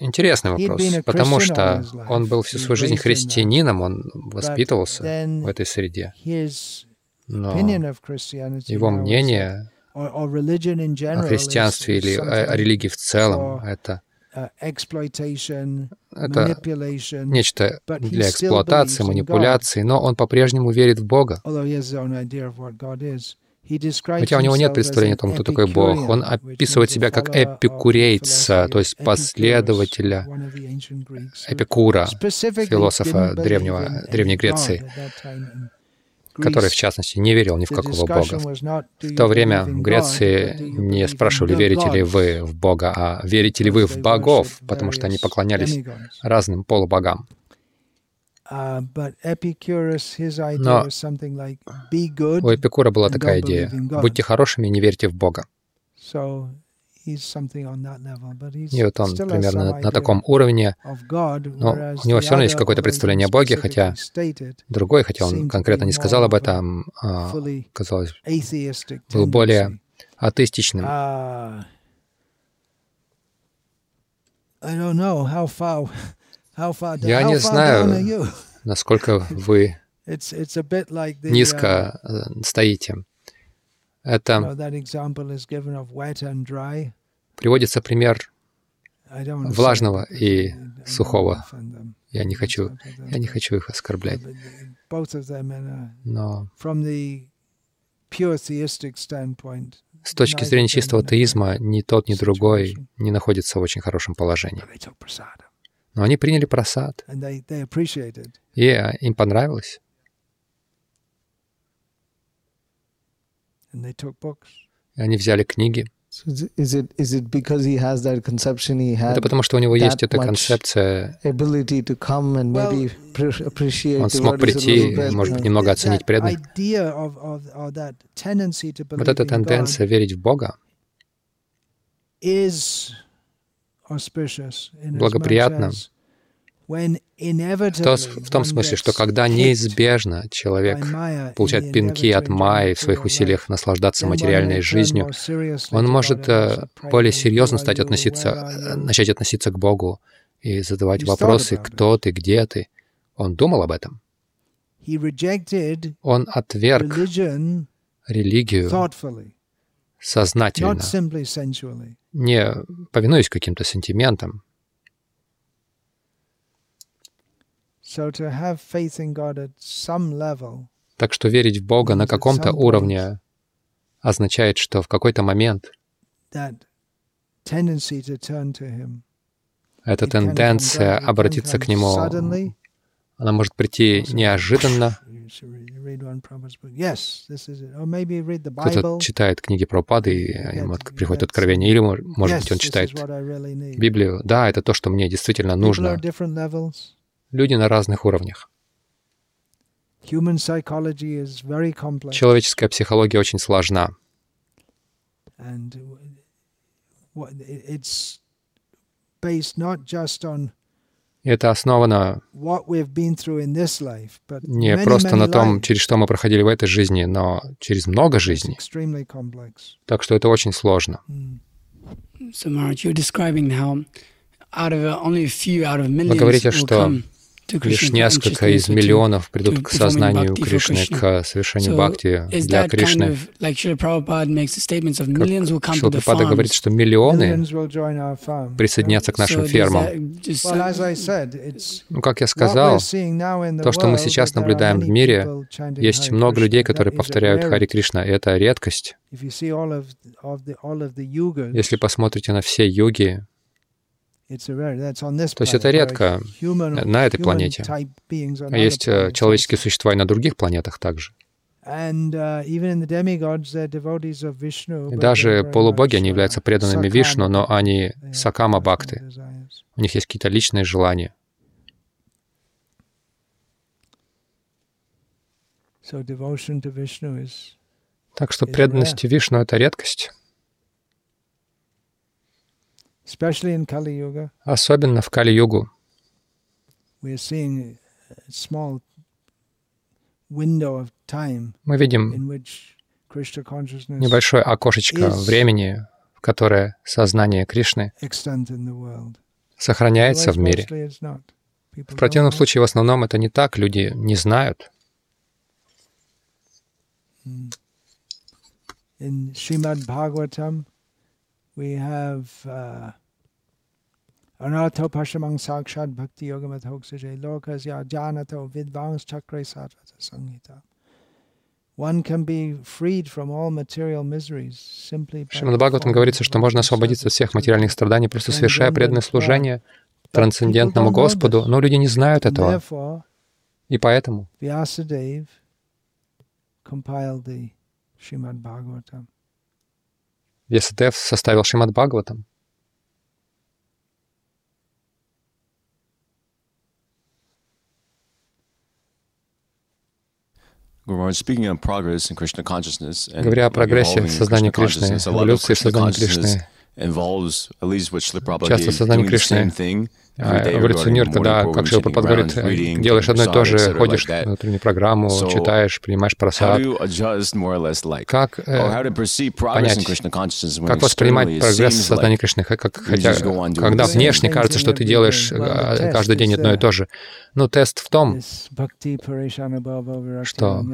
Интересный вопрос, потому что он был всю свою жизнь христианином, он воспитывался в этой среде. Но его мнение о христианстве или о религии в целом — это uh, это нечто для эксплуатации, манипуляции, но он по-прежнему верит в Бога. Хотя у него нет представления о том, кто такой Бог. Он описывает себя как эпикурейца, то есть последователя Эпикура, философа древнего, Древней Греции который, в частности, не верил ни в какого бога. В то время в Греции не спрашивали, верите ли вы в Бога, а верите ли вы в богов, потому что они поклонялись разным полубогам. Но у Эпикура была такая идея. Будьте хорошими и не верьте в Бога. И вот он примерно на таком уровне, но у него все равно есть какое-то представление о Боге, хотя другой, хотя он конкретно не сказал об этом, а, казалось, был более атеистичным. Uh, Я не знаю, насколько вы низко э, стоите. Это приводится пример влажного и сухого. Я не хочу, я не хочу их оскорблять. Но с точки зрения чистого атеизма ни тот, ни другой не находится в очень хорошем положении. Но они приняли просад, и а, им понравилось. И они взяли книги. Это потому, что у него есть эта концепция. Он смог прийти, может быть, немного оценить преданных. Вот эта тенденция верить в Бога благоприятна в том смысле, что когда неизбежно человек получает пинки от Майи в своих усилиях наслаждаться материальной жизнью, он может э, более серьезно стать относиться, э, начать относиться к Богу и задавать вопросы, кто ты, где ты. Он думал об этом. Он отверг религию сознательно, не повинуясь каким-то сентиментам, Так что верить в Бога на каком-то уровне означает, что в какой-то момент эта тенденция обратиться к Нему, она может прийти неожиданно. Кто-то читает книги Прабхупады, и ему приходит откровение, или, может быть, он читает Библию. Да, это то, что мне действительно нужно люди на разных уровнях. Человеческая психология очень сложна. И это основано не просто на том, через что мы проходили в этой жизни, но через много жизней. Так что это очень сложно. Вы говорите, что Лишь несколько из миллионов придут к сознанию Кришны, к совершению бхакти для Кришны. Как Шилапрапада говорит, что миллионы присоединятся к нашим фермам. Ну, как я сказал, то, что мы сейчас наблюдаем в мире, есть много людей, которые повторяют Хари Кришна, и это редкость. Если посмотрите на все йоги, то есть это редко на этой планете. Есть э, человеческие существа и на других планетах также. Uh, и даже полубоги, они являются преданными Вишну, но они сакама бхакты. У них есть какие-то личные желания. Так что преданность Вишну — это редкость. Особенно в Кали-югу. Мы видим небольшое окошечко времени, в которое сознание Кришны сохраняется в мире. В противном случае, в основном, это не так, люди не знают. Srimad Bhagavatam, we have uh, Anartho Pashamang Sakshad Bhakti Yogamat Hoksajay Lokasya Janato Vidvans Chakra Satvata Sanghita. Шримад Бхагаватам говорится, что можно освободиться от всех материальных страданий, просто совершая преданное служение трансцендентному Господу, но люди не знают этого. И поэтому Вьясадев составил Шримад Бхагаватам. Говоря о прогрессе сознания Кришны, эволюции сознания Кришны, часто сознание Кришны эволюционирует, когда, как Прабхупад говорит, делаешь одно и то же, ходишь на внутреннюю программу, читаешь, принимаешь просад. Как э, понять, как воспринимать прогресс сознания Кришны, как, хотя, когда внешне кажется, что ты делаешь э, каждый день одно и то же. Ну, тест в том, что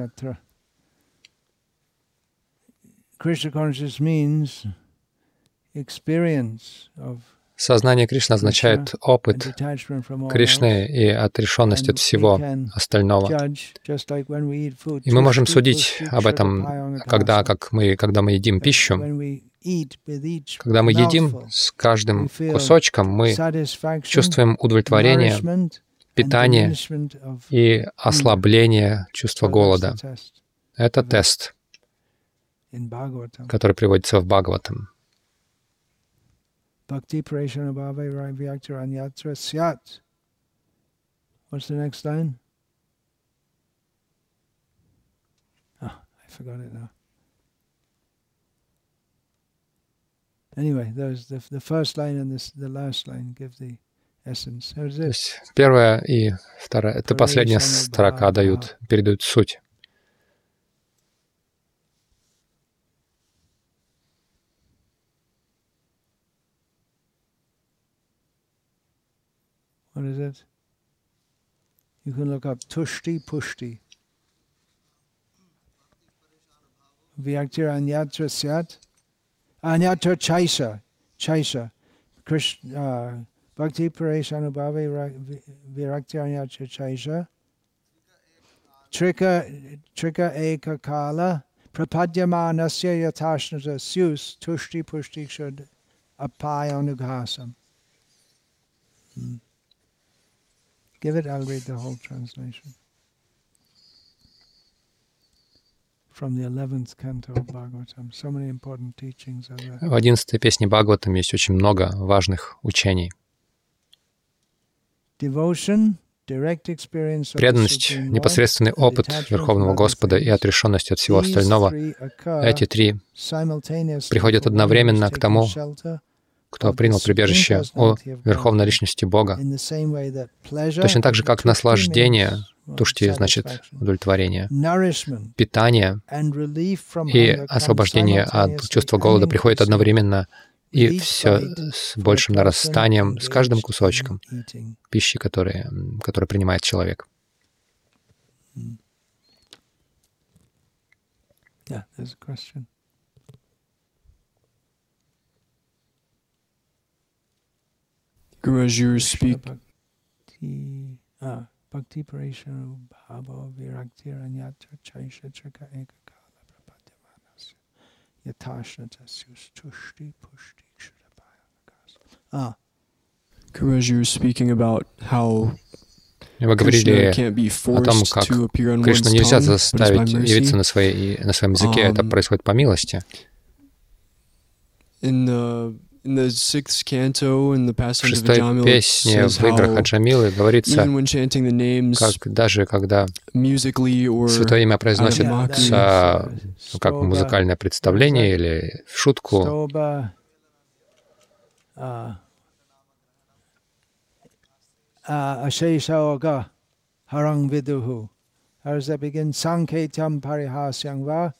Krishna consciousness means experience of Сознание Кришны означает опыт Кришны и отрешенность от всего остального. И мы можем судить об этом, когда, как мы, когда мы едим пищу. Когда мы едим с каждым кусочком, мы чувствуем удовлетворение, питание и ослабление чувства голода. Это тест, который приводится в Бхагаватам. Bhakti Parishana Bhava Vyaktar Anyatra Syat. What's the next line? Oh, I forgot it now. Anyway, those the, the first line and this, the last line give the essence. How's this? Первая и вторая, это последняя строка дают, передают суть. It? You can look up Tushti Pushti. Vyaktir Anyatra Syat. Anyatra Chaisa. Chaisa. Krishna, uh, Bhakti Paresh Anubhavi Virakti Anyatra Chaisa. Trika, trika Eka Kala. Prapadyamanasya Yatashnata Syus Tushti Pushti Shud Apayanughasam. Hmm. Give it, I'll read the whole translation. From the 11th canto of Bhagavatam. So many important teachings are there. В 11 песне Бхагаватам есть очень много важных учений. Devotion, Преданность, непосредственный опыт Верховного Господа и отрешенность от всего остального, эти три приходят одновременно к тому, кто принял прибежище о Верховной Личности Бога. Точно так же, как наслаждение, тушти значит удовлетворение, питание и освобождение от чувства голода приходит одновременно, и все с большим нарастанием, с каждым кусочком пищи, который, который принимает человек. Yeah, there's a question. Guru, as you speak. Bhakti Parishanu Bhava Virakti Ranyatra Chaisha Trika Ekakala Prapatyamanasya Yatashnata Tushti Pushti Ah. Guru, as you were speaking about how вы говорили о том, как Кришну нельзя заставить явиться на, своей, на своем языке, это происходит по милости. In the в шестой песне в играх Аджамилы говорится, как даже когда Святое Имя произносится ну, как музыкальное представление или в шутку, Harang viduhu. How does that begin? Sanketam parihasyang va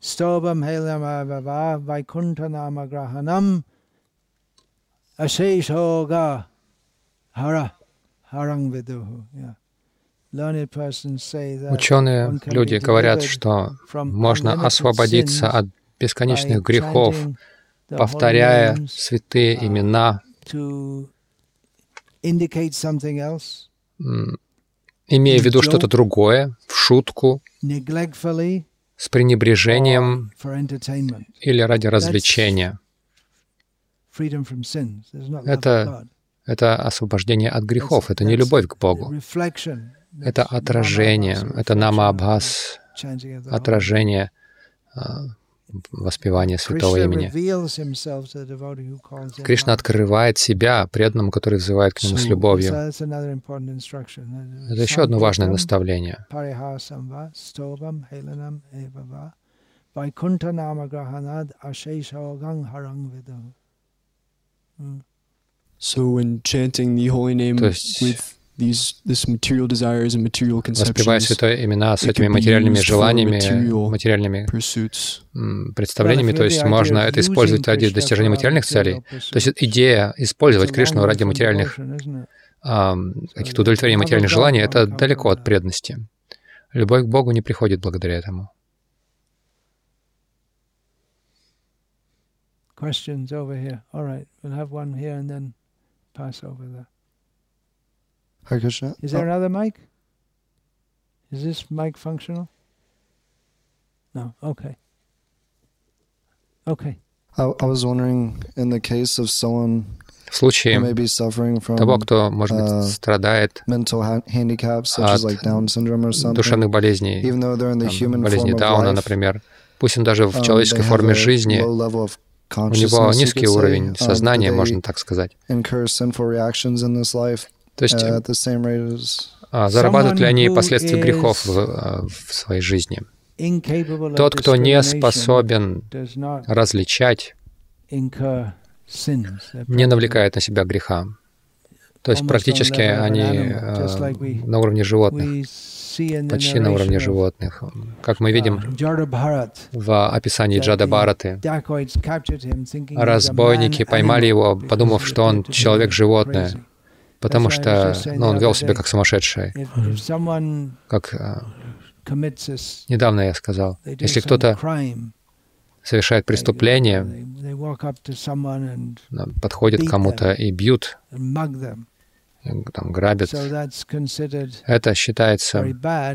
Stobam helamavava vaikunthanama grahanam asheshoga hara harang viduhu. Ученые люди говорят, что можно освободиться от бесконечных грехов, повторяя святые имена, имея в виду что-то другое, в шутку, с пренебрежением или ради развлечения. Это, это освобождение от грехов, это не любовь к Богу. Это отражение, это намабхас, отражение воспевания святого имени. Кришна открывает себя преданному, который взывает к нему с любовью. Это еще одно важное наставление. So when chanting the holy name with Воспевая святое имена с этими материальными желаниями, материальными представлениями, то есть можно это использовать ради достижения материальных целей. То есть идея использовать Кришну ради материальных каких-то удовлетворения материальных желаний, это далеко от преданности. Любовь к Богу не приходит благодаря этому. questions over here. All right, we'll have one here and then pass over there. Hare Krishna. Is there oh. another mic? Is this mic functional? No. Okay. Okay. I, I was wondering, in the case of someone в случае того, кто, может быть, uh, страдает от душевных болезней, там, болезни Дауна, например, пусть он даже в um, человеческой форме жизни, у него низкий уровень um, сознания, можно так сказать. То есть а, зарабатывают ли они последствия грехов в, в своей жизни? Тот, кто не способен различать, не навлекает на себя греха. То есть практически они э, на уровне животных, почти на уровне животных. Как мы видим uh, в описании Джада Бхараты, разбойники поймали его, подумав, что он человек-животное, потому что ну, он вел себя как сумасшедший. Как э, недавно я сказал, если кто-то совершает преступление, подходит к кому-то и бьют, там, грабят. Это считается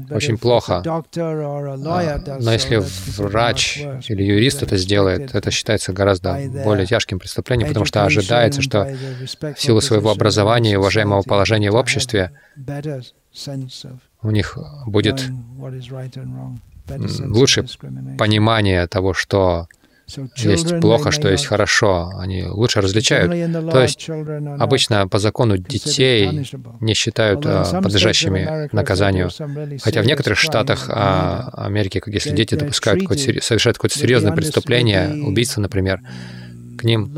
очень плохо. А, но если врач или юрист это сделает, это считается гораздо более тяжким преступлением, потому что ожидается, что в силу своего образования и уважаемого положения в обществе у них будет лучше понимание того, что есть плохо, что есть хорошо. Они лучше различают. То есть обычно по закону детей не считают а, подлежащими наказанию. Хотя в некоторых штатах а, Америки, если дети допускают какое-то, совершают какое-то серьезное преступление, убийство, например, к ним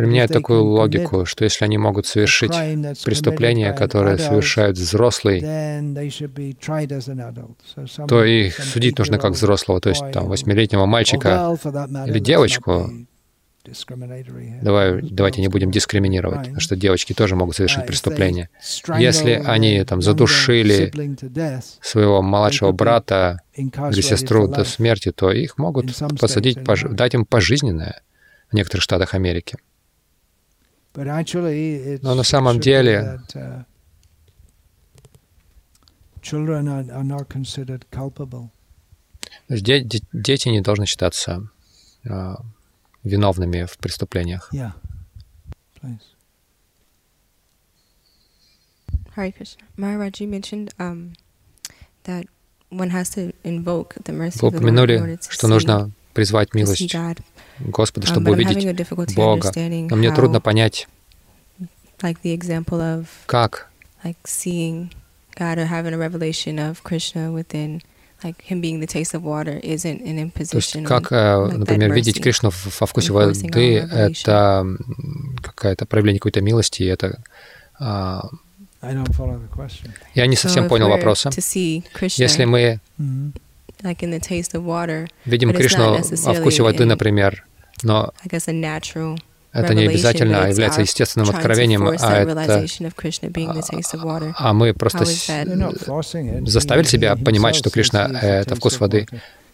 применяют такую логику, что если они могут совершить преступление, которое совершают взрослый, то их судить нужно как взрослого, то есть там восьмилетнего мальчика или девочку. Давай, давайте не будем дискриминировать, потому что девочки тоже могут совершить преступление. Если они там задушили своего младшего брата или сестру до смерти, то их могут посадить, дать им пожизненное в некоторых штатах Америки. Но на самом деле дети не должны считаться uh, виновными в преступлениях. Hare Krishna. Maharaj, you mentioned um, that one has to invoke the mercy Вы упомянули, что нужно призвать милость Господа, um, чтобы увидеть Бога. Но мне трудно понять, как God or having a revelation of Krishna within like him being the taste of water isn't an imposition. То есть как, like например, видеть Кришну во вкусе воды, это какое-то проявление какой-то милости, это я не совсем понял вопроса. Если мы видим Кришну во вкусе воды, например, но это не обязательно является естественным откровением, а это а мы просто заставили себя понимать, что Кришна — это вкус воды.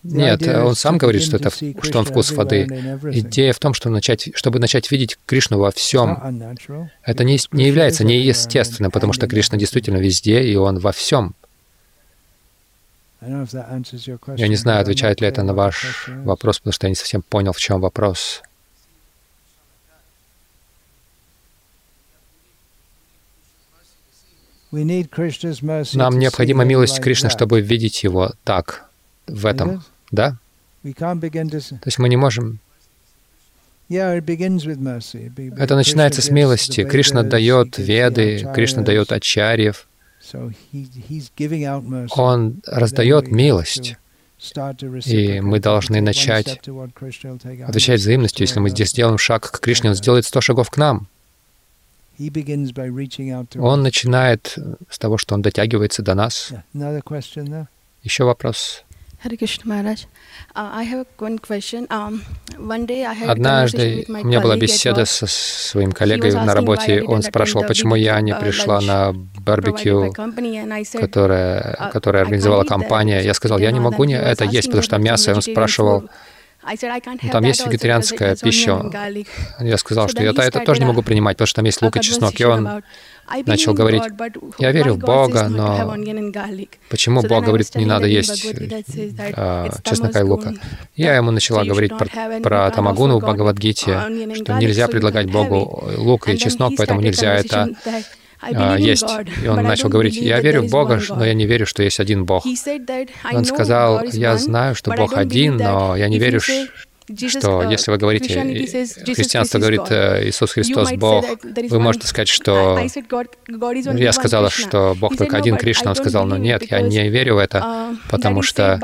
Нет, он сам говорит, что, это, что он вкус воды. Идея в том, что начать, чтобы начать видеть Кришну во всем, это не, не является неестественным, потому что Кришна действительно везде, и он во всем. Я не знаю, отвечает ли это на ваш вопрос, потому что я не совсем понял, в чем вопрос. Нам необходима милость Кришны, чтобы видеть Его так, в этом. Да? То есть мы не можем... Это начинается с милости. Кришна дает веды, Кришна дает ачарьев. Он раздает милость. И мы должны начать отвечать взаимностью. Если мы здесь сделаем шаг к Кришне, Он сделает сто шагов к нам. Он начинает с того, что он дотягивается до нас. Еще вопрос. Uh, um, Однажды у меня была беседа со своим коллегой на работе. Он спрашивал, почему я не uh, пришла на барбекю, которое, uh, которое организовала компания. Я сказал, я не могу не это есть, потому что мясо. И он спрашивал, Ну, там есть вегетарианская пища. Я сказал, что я это тоже не могу принимать, потому что там есть лук и чеснок. И он начал говорить, я верю в Бога, но почему Бог говорит, не надо есть э, чеснока и лука? Я ему начала говорить про, про Тамагуну в Бхагавадгите, что нельзя предлагать Богу лук и чеснок, поэтому нельзя это а, есть. И он начал говорить, я верю в Бога, но я не верю, что есть один Бог. Он сказал, я знаю, что Бог один, но я не верю, что если вы говорите, христианство говорит э, Иисус Христос Бог, вы можете сказать, что я сказала, что Бог только один, Кришна. Он сказал, но нет, я не верю в это, uh, потому что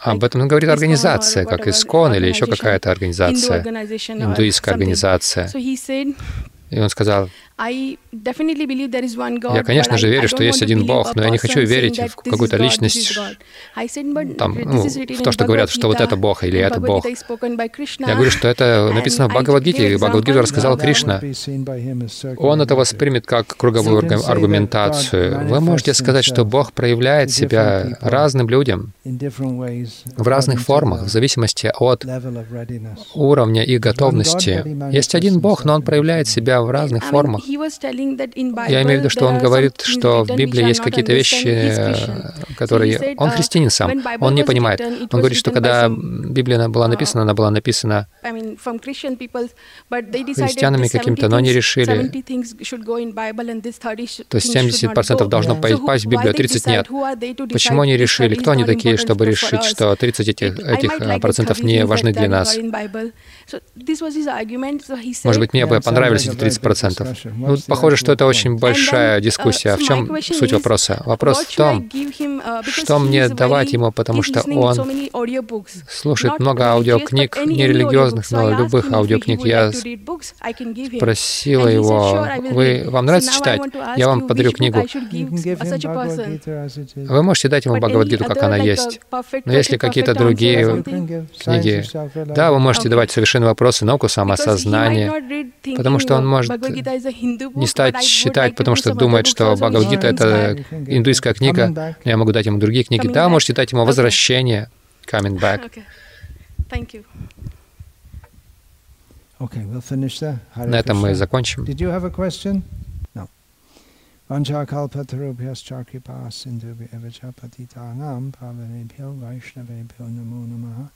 об этом говорит организация, как Искон или еще какая-то организация, индуистская организация. И он сказал, я, конечно же, верю, что есть один Бог, но я не хочу верить в какую-то личность, там, ну, в то, что говорят, что вот это Бог или это Бог. Я говорю, что это написано в Бхагавадгите, и Бхагавадгиту рассказал Кришна. Он это воспримет как круговую аргументацию. Вы можете сказать, что Бог проявляет себя разным людям в разных формах, в зависимости от уровня их готовности. Есть один Бог, но Он проявляет себя в разных формах. Я имею в виду, что он говорит, что в Библии есть какие-то вещи, которые... Он uh, христианин сам, он не понимает. Он говорит, что когда Библия была написана, она была написана христианами каким-то, но они решили, то есть 70% должно попасть в Библию, а 30 нет. Почему они решили? Кто они такие, чтобы решить, что 30 этих, этих э, процентов не важны для нас? Может быть, мне бы понравились эти 30 процентов. Ну, похоже, что это очень большая дискуссия. А в чем суть вопроса? Вопрос в том, что мне давать ему, потому что он слушает много аудиокниг, не религиозных, но любых аудиокниг. Я спросила его, вы, вам нравится читать? Я вам подарю книгу. Вы можете дать ему Бхагавадгиту, как она есть. Но если какие-то другие книги, да, вы можете давать совершенно вопросы, науку самосознания, потому что он может не стать считать, потому что думает, что Бхагавадгита — это индуистская книга, я могу дать ему другие книги. Да, можете дать ему возвращение, coming back. На этом мы закончим. Vanchakalpatarubhyascha kripa sindhubhi evacha patitanam pavanebhyo vaishnavebhyo namo namaha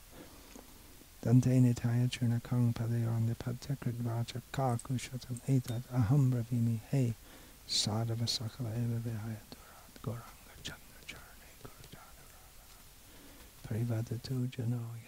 Dantene taya chuna kung padayon de patekrid vacha kakushatam etat aham bravimi he sadhava sakala eva vihaya durat goranga chandra charne gurdana rava parivadatu janoya